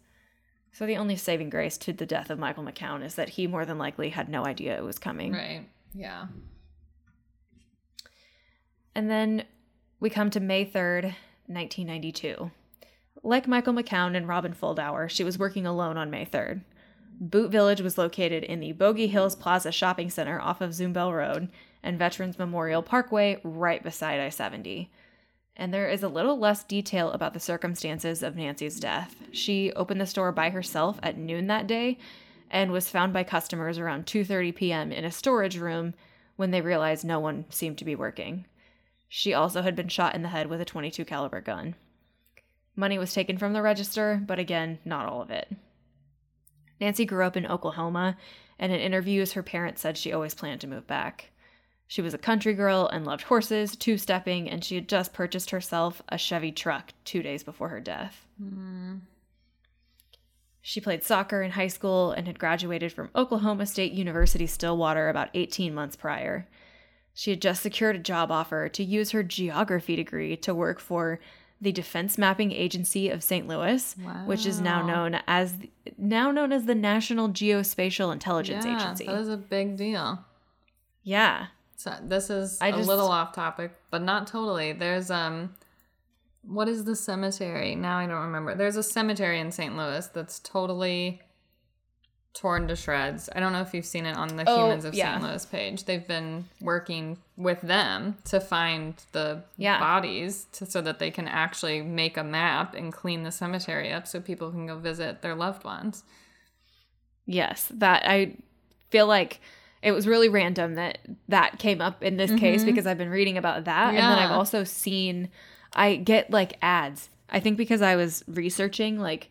So the only saving grace to the death of Michael McCown is that he more than likely had no idea it was coming. Right. Yeah. And then we come to May 3rd, 1992. Like Michael McCown and Robin Fuldauer, she was working alone on May 3rd. Boot Village was located in the Bogey Hills Plaza Shopping Center off of Zumbehl Road and Veterans Memorial Parkway right beside I 70. And there is a little less detail about the circumstances of Nancy's death. She opened the store by herself at noon that day and was found by customers around 2:30 p.m. in a storage room when they realized no one seemed to be working. She also had been shot in the head with a 22 caliber gun. Money was taken from the register, but again, not all of it. Nancy grew up in Oklahoma, and in interviews, her parents said she always planned to move back. She was a country girl and loved horses, two stepping, and she had just purchased herself a Chevy truck two days before her death. Hmm. She played soccer in high school and had graduated from Oklahoma State University Stillwater about 18 months prior. She had just secured a job offer to use her geography degree to work for the Defense Mapping Agency of St. Louis, which is now known as now known as the National Geospatial Intelligence yeah, Agency. That is a big deal. yeah. So this is I a just- little off topic, but not totally. There's um what is the cemetery? Now I don't remember. There's a cemetery in St. Louis that's totally torn to shreds. I don't know if you've seen it on the Oh, Humans of yeah. St. Louis page. They've been working with them to find the Yeah. bodies to, so that they can actually make a map and clean the cemetery up so people can go visit their loved ones. Yes, that I feel like it was really random that that came up in this case because I've been reading about that and then I've Mm-hmm. Also seen I get like ads. I think because I was researching like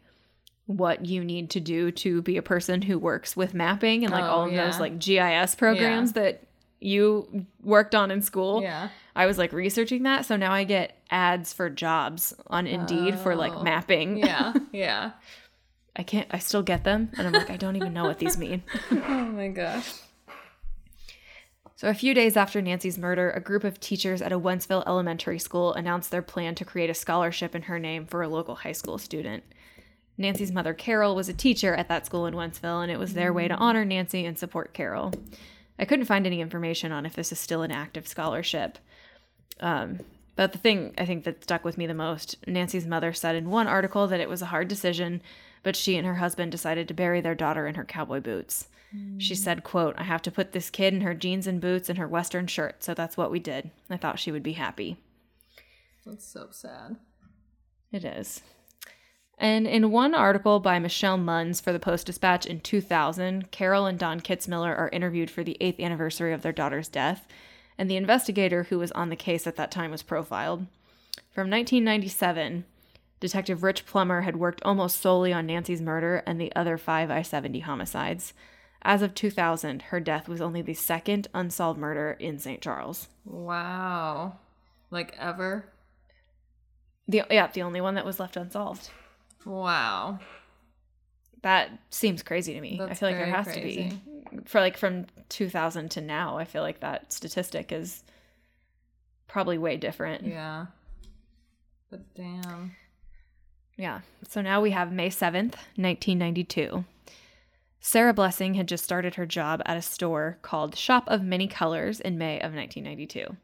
what you need to do to be a person who works with mapping and like Oh, all of yeah. those like GIS programs that you worked on in school. Yeah. I was like researching that, so now I get ads for jobs on Indeed for like oh. mapping. Yeah, <laughs> yeah. I can't I still get them and I'm like I don't even know what these mean. <laughs> oh my gosh. So, a few days after Nancy's murder, a group of teachers at a Wentzville elementary school announced their plan to create a scholarship in her name for a local high school student. Nancy's mother, Carol, was a teacher at that school in Wentzville, and it was their way to honor Nancy and support Carol. I couldn't find any information on if this is still an active scholarship. Um, but the thing I think that stuck with me the most, Nancy's mother said in one article that it was a hard decision, but she and her husband decided to bury their daughter in her cowboy boots. She said, quote, I have to put this kid in her jeans and boots and her western shirt, so that's what we did. I thought she would be happy. That's so sad. It is. And in one article by Michelle Munns for the Post Dispatch in 2000, Carol and Don Kitzmiller are interviewed for the eighth anniversary of their daughter's death, and the investigator who was on the case at that time was profiled. From 1997, Detective Rich Plummer had worked almost solely on Nancy's murder and the other five I 70 homicides. As of 2000, her death was only the second unsolved murder in St. Charles. Wow. Like ever? The yeah, the only one that was left unsolved. Wow. That seems crazy to me. I feel like there has crazy. to be. For like from 2000 to now, I feel like that statistic is probably way different. Yeah. But damn. Yeah. So now we have May 7th, 1992. Sarah Blessing had just started her job at a store called Shop of Many Colors in May of 1992.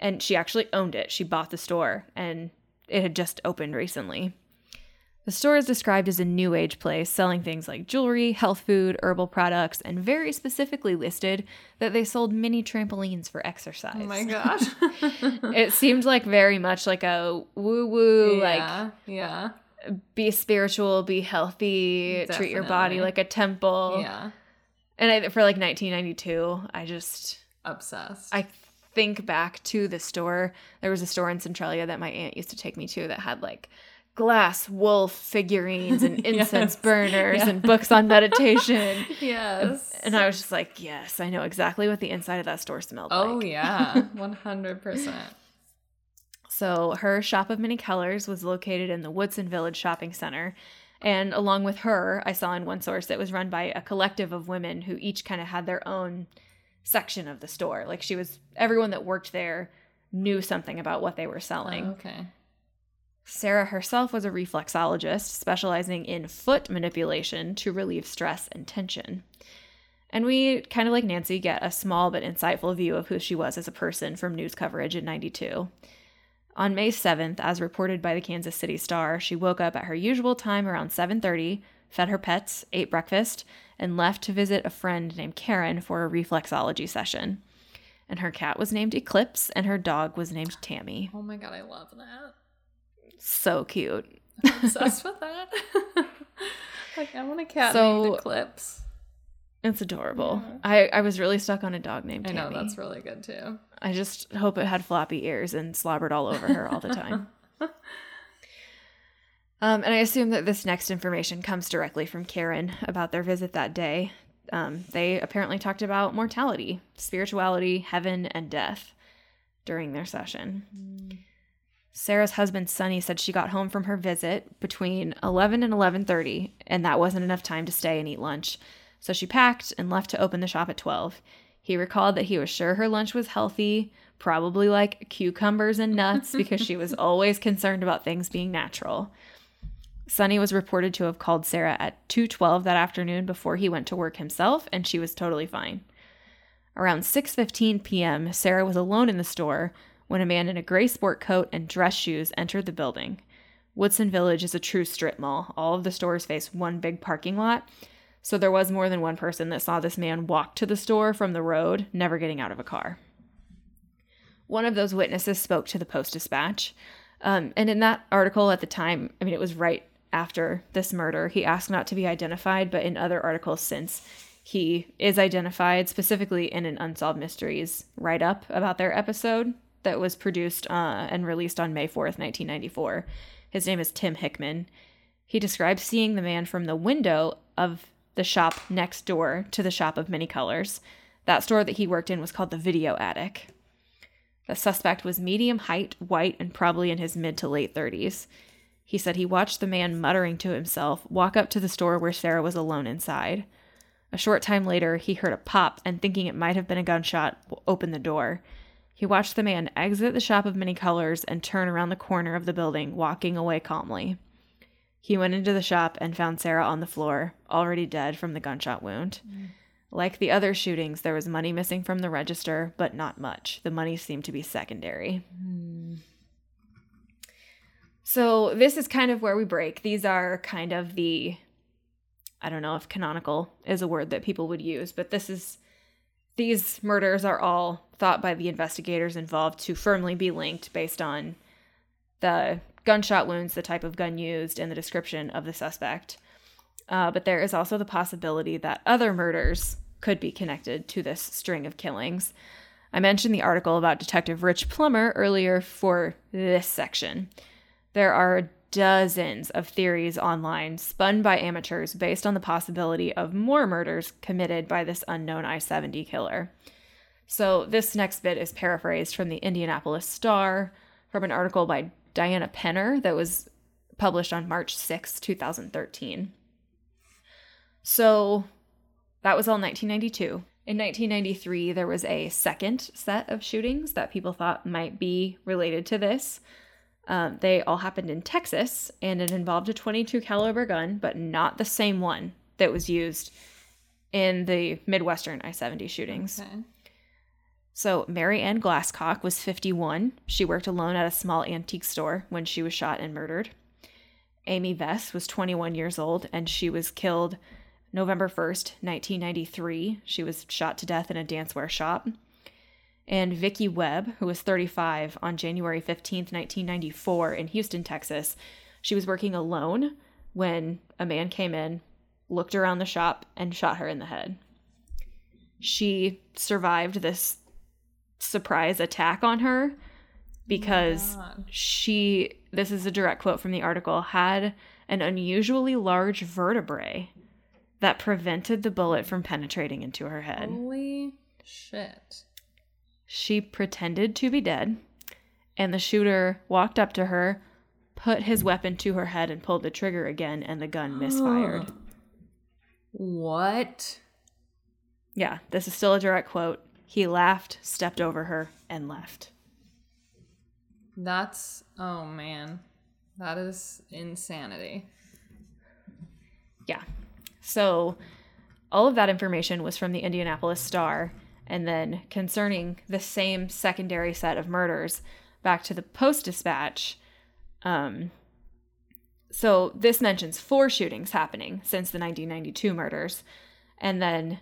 And she actually owned it. She bought the store and it had just opened recently. The store is described as a new age place selling things like jewelry, health food, herbal products, and very specifically listed that they sold mini trampolines for exercise. Oh my <laughs> gosh. it seemed like very much like a woo woo, like yeah. Yeah. be spiritual, be healthy, treat your body like a temple. Yeah. And I, for like 1992, I just Obsessed. I think back to the store. There was a store in Centralia that my aunt used to take me to that had like glass wolf figurines and <laughs> incense Yes. burners Yeah. and books on meditation. <laughs> yes. And I was just like, yes, I know exactly what the inside of that store smelled Oh like. Oh, yeah. <laughs> One hundred percent. So her shop of many colors was located in the Woodson Village Shopping Center. And along with her, I saw in one source that was run by a collective of women who each kind of had their own section of the store. Like she was, everyone that worked there knew something about what they were selling. Okay. Sarah herself was a reflexologist specializing in foot manipulation to relieve stress and tension. And we, kind of like Nancy, get a small but insightful view of who she was as a person from news coverage in 92. On May 7th, as reported by the Kansas City Star, she woke up at her usual time around 7:30, fed her pets, ate breakfast, and left to visit a friend named Karen for a reflexology session. And her cat was named Eclipse and her dog was named Tammy. Oh my god, I love that. So cute. Obsessed with that. <laughs> like I want a cat So- named Eclipse. It's adorable. I, I was really stuck on a dog named I know that's really good too. I just hope it had floppy ears and slobbered all over her all the time. <laughs> um, and I assume that this next information comes directly from Karen about their visit that day. Um, they apparently talked about mortality, spirituality, heaven, and death during their session. Sarah's husband Sonny said she got home from her visit between 11 and 11:30 and that wasn't enough time to stay and eat lunch. So she packed and left to open the shop at 12. He recalled that he was sure her lunch was healthy, probably like cucumbers and nuts <laughs> because she was always concerned about things being natural. Sonny was reported to have called Sarah at 2:12 that afternoon before he went to work himself and she was totally fine. Around 6:15 p.m., Sarah was alone in the store when a man in a gray sport coat and dress shoes entered the building. Woodson Village is a true strip mall. All of the stores face one big parking lot, so there was more than one person that saw this man walk to the store from the road, never getting out of a car. One of those witnesses spoke to the Post Dispatch. Um, and in that article at the time, I mean, it was right after this murder, he asked not to be identified, but in other articles since, he is identified specifically in an Unsolved Mysteries write up about their episode that was produced uh, and released on May 4th, 1994. His name is Tim Hickman. He describes seeing the man from the window of the shop next door to the shop of many colors. That store that he worked in was called the Video Attic. The suspect was medium height, white, and probably in his mid to late 30s. He said he watched the man muttering to himself walk up to the store where Sarah was alone inside. A short time later, he heard a pop and, thinking it might have been a gunshot, opened the door. He watched the man exit the shop of many colors and turn around the corner of the building, walking away calmly. He went into the shop and found Sarah on the floor, already dead from the gunshot wound. Mm. Like the other shootings, there was money missing from the register, but not much. The money seemed to be secondary. Hmm. So, this is kind of where we break. These are kind of the I don't know if canonical is a word that people would use, but this is these murders are all thought by the investigators involved to firmly be linked based on the gunshot wounds, the type of gun used, and the description of the suspect. Uh, but there is also the possibility that other murders could be connected to this string of killings. I mentioned the article about Detective Rich Plummer earlier for this section. There are dozens of theories online spun by amateurs based on the possibility of more murders committed by this unknown I 70 killer. So, this next bit is paraphrased from the Indianapolis Star from an article by Diana Penner that was published on March 6, 2013. So, that was all 1992. In 1993, there was a second set of shootings that people thought might be related to this. Um, they all happened in Texas, and it involved a 22 caliber gun, but not the same one that was used in the Midwestern I-70 shootings. Okay. So Mary Ann Glasscock was 51. She worked alone at a small antique store when she was shot and murdered. Amy Vess was 21 years old, and she was killed November 1st, 1993. She was shot to death in a dancewear shop. And Vicki Webb, who was 35, on January 15th, 1994, in Houston, Texas. She was working alone when a man came in, looked around the shop, and shot her in the head. She survived this surprise attack on her because oh she, this is a direct quote from the article, had an unusually large vertebrae that prevented the bullet from penetrating into her head. Holy shit. She pretended to be dead, and the shooter walked up to her, put his weapon to her head, and pulled the trigger again, and the gun misfired. <gasps> What? Yeah, this is still a direct quote. He laughed, stepped over her, and left. That's oh man. That is insanity. Yeah. So all of that information was from the Indianapolis Star. And then concerning the same secondary set of murders, back to the Post Dispatch. Um, so this mentions four shootings happening since the 1992 murders. And then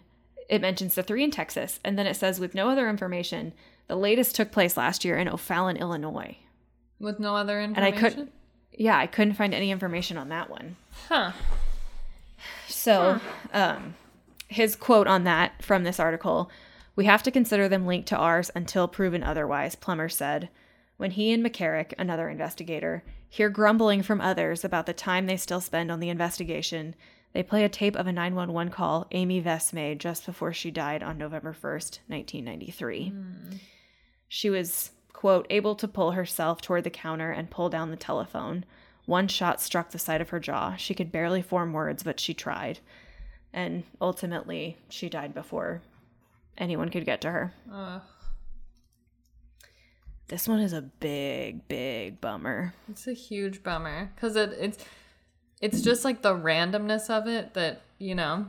it mentions the three in Texas. And then it says, with no other information, the latest took place last year in O'Fallon, Illinois. With no other information? And? I couldn't, yeah, I couldn't find any information on that one. Huh. So, um, his quote on that from this article We have to consider them linked to ours until proven otherwise, Plummer said. When he and McCarrick, another investigator, hear grumbling from others about the time they still spend on the investigation, they play a tape of a 911 call Amy Vess made just before she died on November 1st, 1993. Hmm. She was, quote, able to pull herself toward the counter and pull down the telephone. One shot struck the side of her jaw. She could barely form words, but she tried. And ultimately, she died before anyone could get to her. Ugh. This one is a big, big bummer. It's a huge bummer because it it's it's just like the randomness of it that you know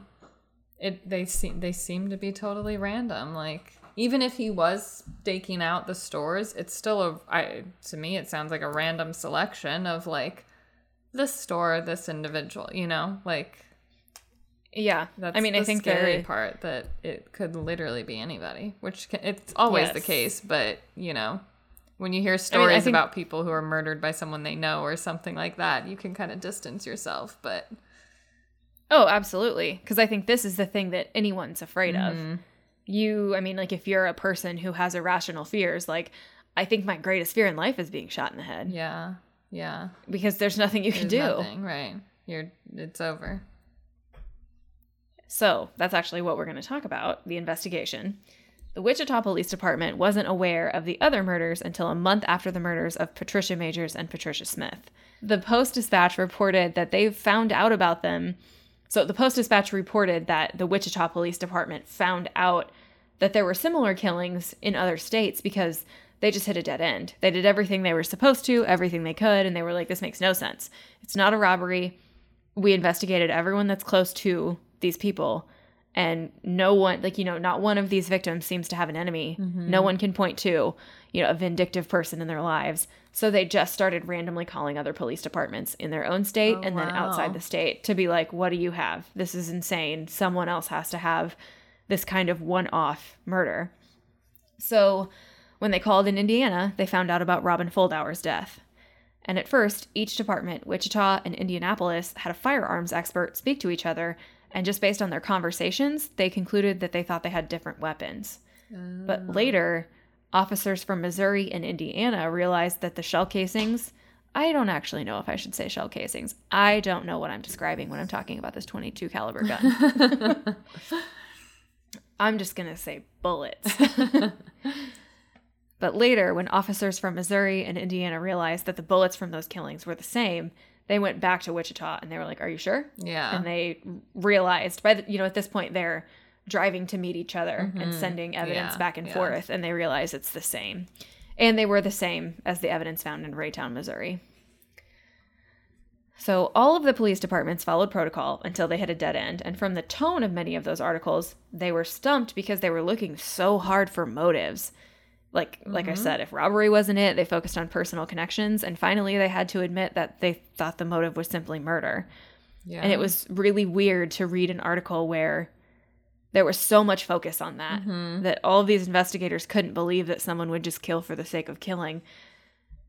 it they seem they seem to be totally random. Like even if he was staking out the stores, it's still a I to me it sounds like a random selection of like this store, this individual. You know, like Yeah, that's I mean, the I think scary the part that it could literally be anybody, which can, it's always the case. But you know, when you hear stories think- about people who are murdered by someone they know or something like that, you can kind of distance yourself. But Oh, absolutely. Because I think this is the thing that anyone's afraid of. Mm-hmm. You, I mean, like if you're a person who has irrational fears, like I think my greatest fear in life is being shot in the head yeah, yeah, because there's nothing you can do. nothing, right? You're it's over. So that's actually what we're going to talk about the investigation. The Wichita Police Department wasn't aware of the other murders until a month after the murders of Patricia Magers and Patricia Smith. The Post Dispatch reported that they found out about them. So the Post Dispatch reported that the Wichita Police Department found out that there were similar killings in other states because they just hit a dead end. They did everything they were supposed to, everything they could, and they were like, this makes no sense. It's not a robbery we investigated everyone that's close to these people and no one like you know not one of these victims seems to have an enemy. Mm-hmm. No one can point to you know a vindictive person in their lives. So they just started randomly calling other police departments in their own state Oh, and then outside the state to be like what do you have? This is insane. Someone else has to have this kind of one-off murder. So when they called in indiana they found out about robin fuldauer's death. And at first, each department, Wichita and Indianapolis, had a firearms expert speak to each other, and just based on their conversations, they concluded that they thought they had different weapons. But oh. later, officers from Missouri and Indiana realized that the shell casings I don't actually know if I should say shell casings. I don't know what I'm describing when I'm talking about this 22 caliber gun. <laughs> I'm just going to say bullets. <laughs> but later, when officers from Missouri and Indiana realized that the bullets from those killings were the same, they went back to Wichita and they were like, "Are you sure?" Yeah. And they realized by the, you know at this point they're driving to meet each other and mm-hmm. sending evidence Yeah, back and yeah. forth, and they realize it's the same, and they were the same as the evidence found in Raytown, Missouri. So all of the police departments followed protocol until they hit a dead end, and from the tone of many of those articles, they were stumped because they were looking so hard for motives. Like like I mm-hmm. said, if robbery wasn't it, they focused on personal connections, and finally they had to admit that they thought the motive was simply murder. Yeah. And it was really weird to read an article where there was so much focus on that mm-hmm. that all of these investigators couldn't believe that someone would just kill for the sake of killing.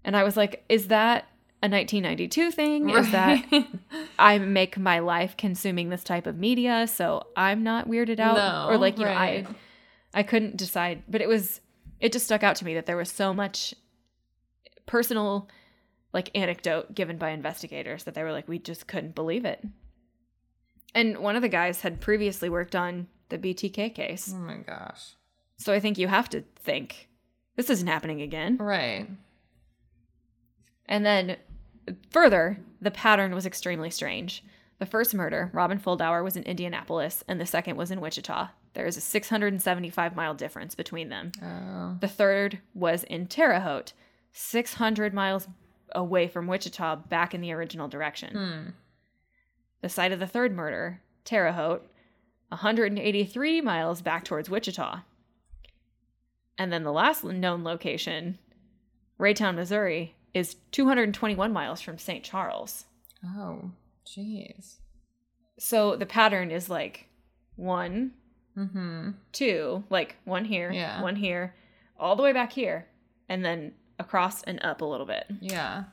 And I was like, is that a 1992 thing? Is that <laughs> I make my life consuming this type of media, so I'm not weirded out No, or like, you right. know, I I couldn't decide, but it was it just stuck out to me that there was so much personal like anecdote given by investigators that they were like we just couldn't believe it. And one of the guys had previously worked on the BTK case. Oh my gosh. So I think you have to think this isn't happening again. Right. And then further, the pattern was extremely strange. The first murder, Robin Fuldauer, was in Indianapolis, and the second was in Wichita. There is a 675 mile difference between them. Oh. The third was in Terre Haute, 600 miles away from Wichita, back in the original direction. Hmm. The site of the third murder, Terre Haute, 183 miles back towards Wichita. And then the last known location, Raytown, Missouri, is 221 miles from St. Charles. Oh. Jeez. So the pattern is like one, Mm-hmm. two, like one here, Yeah. one here, all the way back here, and then across and up a little bit. Yeah.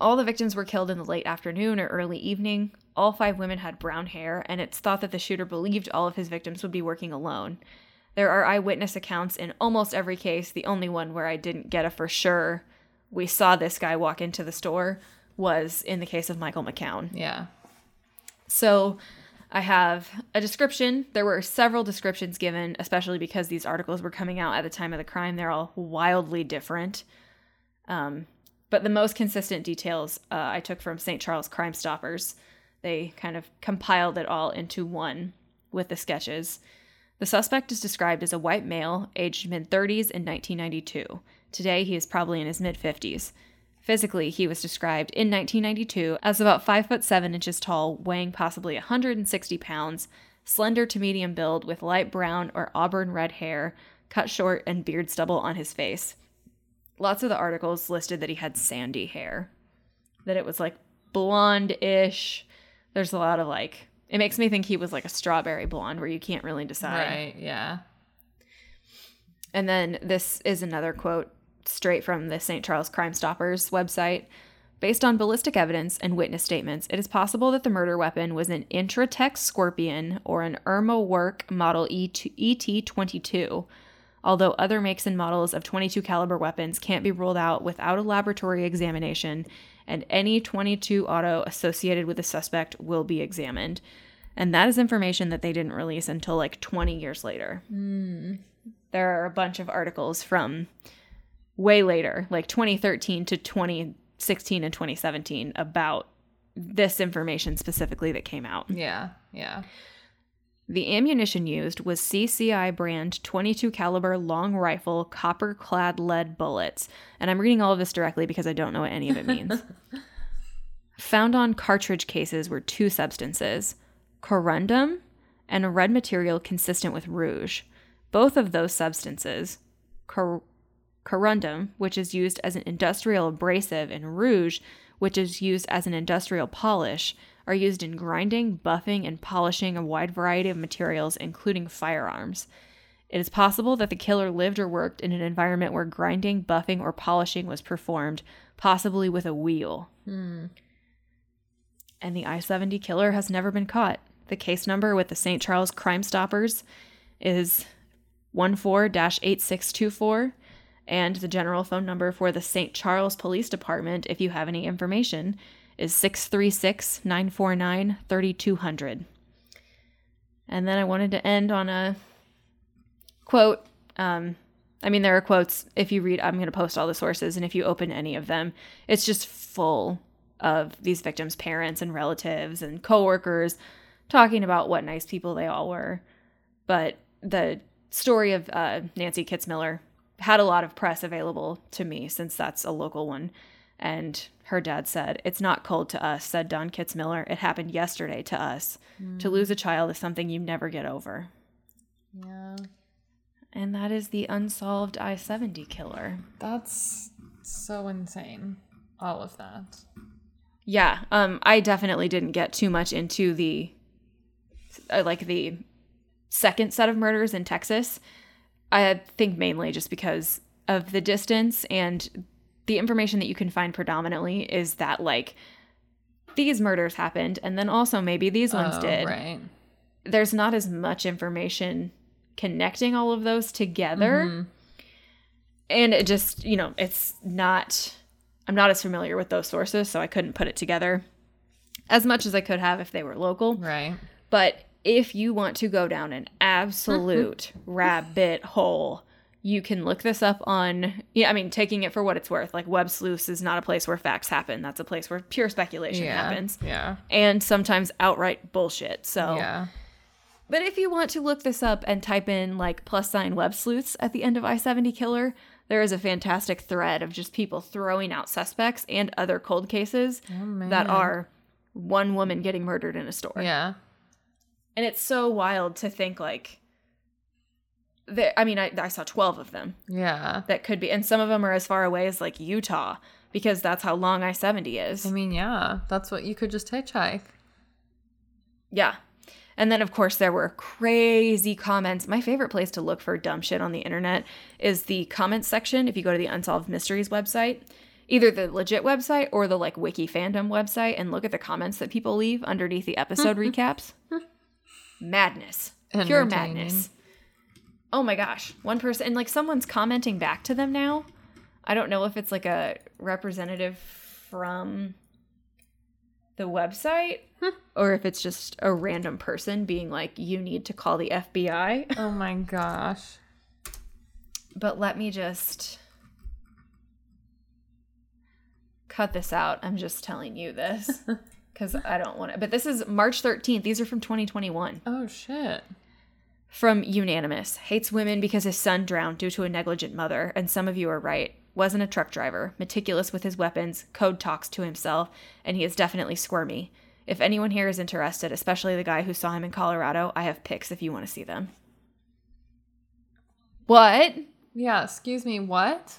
All the victims were killed in the late afternoon or early evening. All five women had brown hair, and it's thought that the shooter believed all of his victims would be working alone. There are eyewitness accounts in almost every case. The only one where I didn't get a for sure, we saw this guy walk into the store, was in the case of Michael McCown. Yeah. So I have a description. There were several descriptions given, especially because these articles were coming out at the time of the crime. They're all wildly different. Um, but the most consistent details uh, I took from St. Charles Crime Stoppers. They kind of compiled it all into one with the sketches. The suspect is described as a white male, aged mid 30s in 1992. Today, he is probably in his mid 50s. Physically, he was described in 1992 as about 5 foot 7 inches tall, weighing possibly 160 pounds, slender to medium build with light brown or auburn red hair, cut short and beard stubble on his face. Lots of the articles listed that he had sandy hair, that it was like blonde-ish. There's a lot of like it makes me think he was like a strawberry blonde where you can't really decide. Right. Yeah. And then this is another quote straight from the St. Charles Crime Stoppers website. Based on ballistic evidence and witness statements, it is possible that the murder weapon was an Intratec Scorpion or an Erma Werke Model E ET22. Although other makes and models of 22 caliber weapons can't be ruled out without a laboratory examination, and any 22 auto associated with the suspect will be examined. And that is information that they didn't release until like 20 years later hmm. there are a bunch of articles from way later, like 2013 to 2016 and 2017, about this information specifically that came out. Yeah. Yeah. The ammunition used was CCI brand 22 caliber long rifle copper clad lead bullets. And I'm reading all of this directly because I don't know what any of it means. <laughs> Found on cartridge cases were two substances corundum and a red material consistent with rouge. Both of those substances, cor- corundum, which is used as an industrial abrasive, and rouge, which is used as an industrial polish, are used in grinding, buffing, and polishing a wide variety of materials, including firearms. It is possible that the killer lived or worked in an environment where grinding, buffing, or polishing was performed, possibly with a wheel. Hmm. And the I 70 killer has never been caught. The case number with the St. Charles Crime Stoppers is 14 8624, And the general phone number for the St. Charles Police Department, if you have any information, is 636 949 3200. And then I wanted to end on a quote. Um, I mean, there are quotes. If you read, I'm going to post all the sources, and if you open any of them, it's just full of these victims' parents and relatives and coworkers talking about what nice people they all were. But the story of uh, Nancy Kitzmiller had a lot of press available to me since that's a local one. And her dad said, It's not cold to us, said Don Kitzmiller. It happened yesterday to us. To lose a child is something you never get over. Yeah. And that is the unsolved I 70 killer. That's so insane. All of that. Yeah, um, I definitely didn't get too much into the uh, like the second set of murders in Texas. I think mainly just because of the distance and the information that you can find predominantly is that like these murders happened and then also maybe these ones Oh, did. Right. There's not as much information connecting all of those together. Mm-hmm. And it just, you know, it's not I'm not as familiar with those sources, so I couldn't put it together as much as I could have if they were local. Right. But if you want to go down an absolute <laughs> rabbit hole, you can look this up on yeah, I mean taking it for what it's worth. Like Web Sleuths is not a place where facts happen. That's a place where pure speculation Yeah. happens. Yeah. And sometimes outright bullshit. So Yeah. but if you want to look this up and type in like plus sign web sleuths at the end of I 70 killer, there is a fantastic thread of just people throwing out suspects and other cold cases oh, that are one woman getting murdered in a store. Yeah. And it's so wild to think like, there, I mean, I, I saw 12 of them Yeah. that could be, and some of them are as far away as like Utah because that's how long I 70 is. I mean, yeah. That's what you could just hitchhike. Yeah. And then, of course, there were crazy comments. My favorite place to look for dumb shit on the internet is the comments section. If you go to the Unsolved Mysteries website, either the legit website or the like wiki fandom website, and look at the comments that people leave underneath the episode <laughs> recaps. Madness. Pure madness. Oh my gosh. One person, and like someone's commenting back to them now. I don't know if it's like a representative from the website or if it's just a random person being like, you need to call the FBI. Oh my gosh. But let me just cut this out. I'm just telling you this <laughs> because I don't want to. But this is March 13th. These are from 2021. Oh shit. From Unanimous hates women because his son drowned due to a negligent mother. And some of you are right. Wasn't a truck driver, meticulous with his weapons, code talks to himself, and he is definitely squirmy. If anyone here is interested, especially the guy who saw him in Colorado, I have pics if you want to see them. What? Yeah, excuse me, what?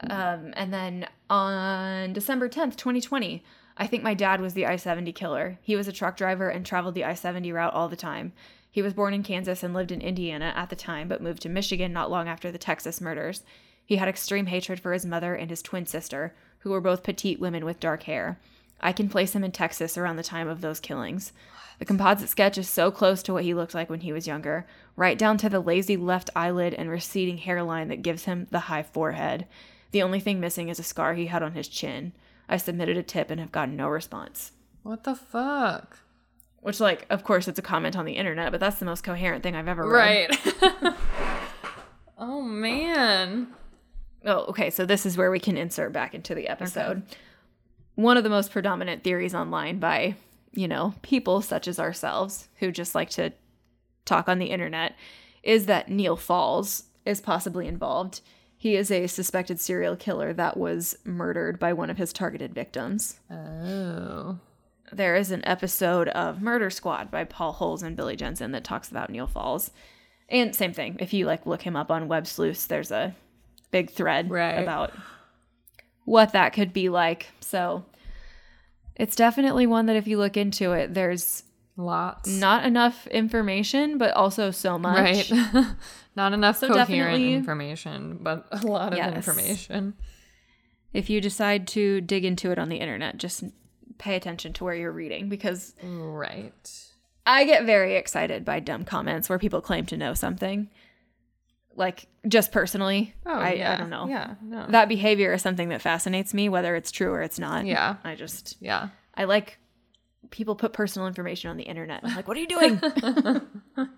Um, and then on December 10th, 2020, I think my dad was the I 70 killer. He was a truck driver and traveled the I 70 route all the time. He was born in Kansas and lived in Indiana at the time, but moved to Michigan not long after the Texas murders. He had extreme hatred for his mother and his twin sister, who were both petite women with dark hair. I can place him in Texas around the time of those killings. The composite sketch is so close to what he looked like when he was younger, right down to the lazy left eyelid and receding hairline that gives him the high forehead. The only thing missing is a scar he had on his chin. I submitted a tip and have gotten no response. What the fuck? Which, like, of course, it's a comment on the internet, but that's the most coherent thing I've ever read. Right. <laughs> <laughs> oh man. Oh, okay. So this is where we can insert back into the episode. One of the most predominant theories online by, you know, people such as ourselves who just like to talk on the internet is that Neal Falls is possibly involved. He is a suspected serial killer that was murdered by one of his targeted victims. Oh. There is an episode of Murder Squad by Paul Holes and Billy Jensen that talks about Neal Falls. And same thing, if you like look him up on Web Sleuths, there's a big thread Right. about what that could be like. So it's definitely one that if you look into it, there's Lots. not enough information, but also so much. Right. <laughs> Not enough So coherent information, but a lot of Yes. information. If you decide to dig into it on the internet, just pay attention to where you're reading because Right. I get very excited by dumb comments where people claim to know something. like just personally. Oh, I, yeah. I don't know. Yeah, no. That behavior is something that fascinates me, whether it's true or it's not. Yeah. I just yeah. I like people put personal information on the internet. I'm like, what are you doing? <laughs> <laughs>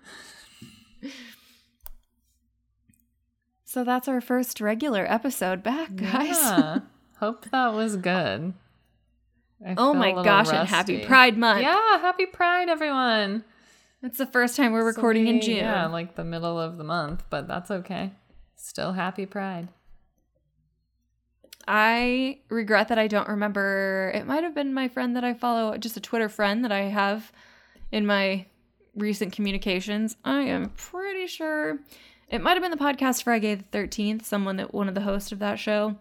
so that's our first regular episode back, <laughs> guys. Yeah. Hope that was good. I Oh my gosh, and happy. Pride Month. Yeah, happy Pride, everyone. It's the first time we're This'll recording in June. Yeah, like the middle of the month, but that's okay. Still happy Pride. I regret that I don't remember. It might have been my friend that I follow, just a Twitter friend that I have in my recent communications. I am pretty sure it might have been the podcast Friday the 13th. Someone that one of the hosts of that show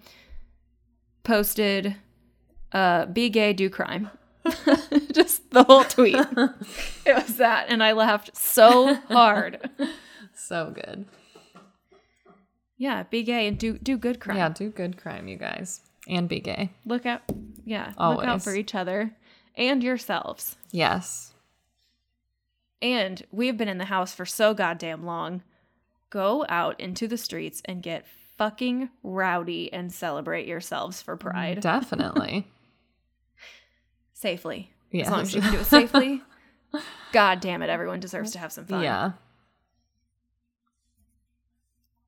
posted, uh, be gay, do crime. <laughs> just the whole tweet. <laughs> it was that. And I laughed so hard. <laughs> So good. Yeah, be gay and do do good crime. Yeah, do good crime, you guys. And be gay. Look out yeah, look out for each other and yourselves. Yes. And we've been in the house for so goddamn long. Go out into the streets and get fucking rowdy and celebrate yourselves for pride Definitely. <laughs> safely. As long as you can do it safely. <laughs> God damn it, everyone deserves to have some fun. yeah.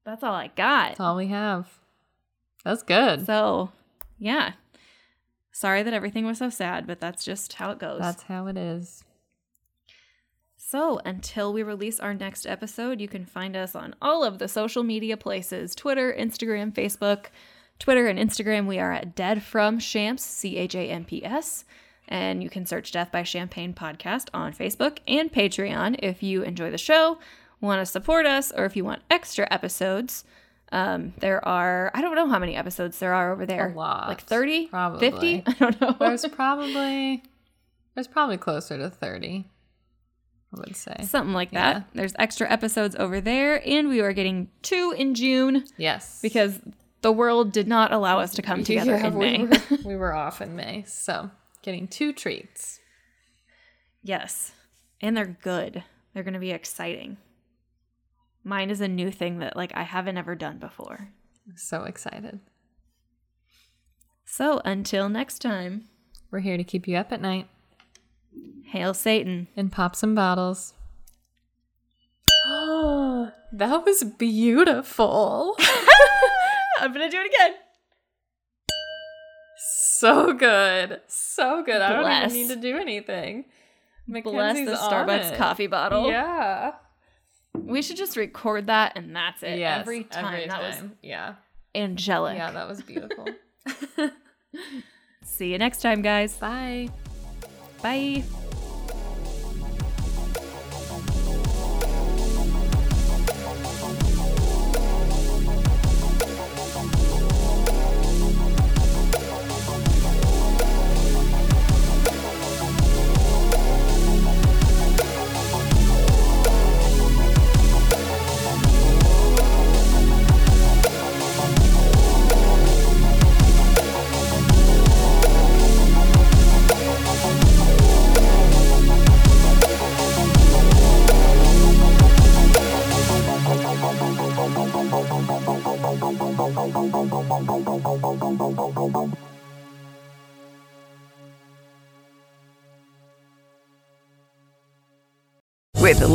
That's all I got. That's all we have. That's good. So, yeah. Sorry that everything was so sad, but that's just how it goes. That's how it is. So, until we release our next episode, you can find us on all of the social media places Twitter, Instagram, Facebook. Twitter and Instagram, we are at Dead From Champs, C H A M P S. And you can search Death by Champagne podcast on Facebook and Patreon if you enjoy the show, want to support us, or if you want extra episodes. Um, there are, I don't know how many episodes there are over there. A lot. Like 30? Probably. 50? <laughs> I don't know. There's probably there's probably closer to 30. I would say. Something like Yeah. that. There's extra episodes over there, and we are getting two in June Yes. because the world did not allow us to come together Yeah, in we May. Were, <laughs> we were off in May. So getting two treats. yes, and they're good. They're going to be exciting. Mine is a new thing that like I haven't ever done before. So excited. So until next time, We're here to keep you up at night hail Satan. and pop some bottles. Oh, <gasps> that was beautiful. <laughs> I'm going to do it again. so good. So good. I don't even need to do anything. Bless Mackenzie's the Starbucks it. coffee bottle. Yeah. We should just record that and that's it. Yes, every time. Every that was. Yeah. angelic. Yeah, that was beautiful. <laughs> See you next time, guys. Bye. Bye.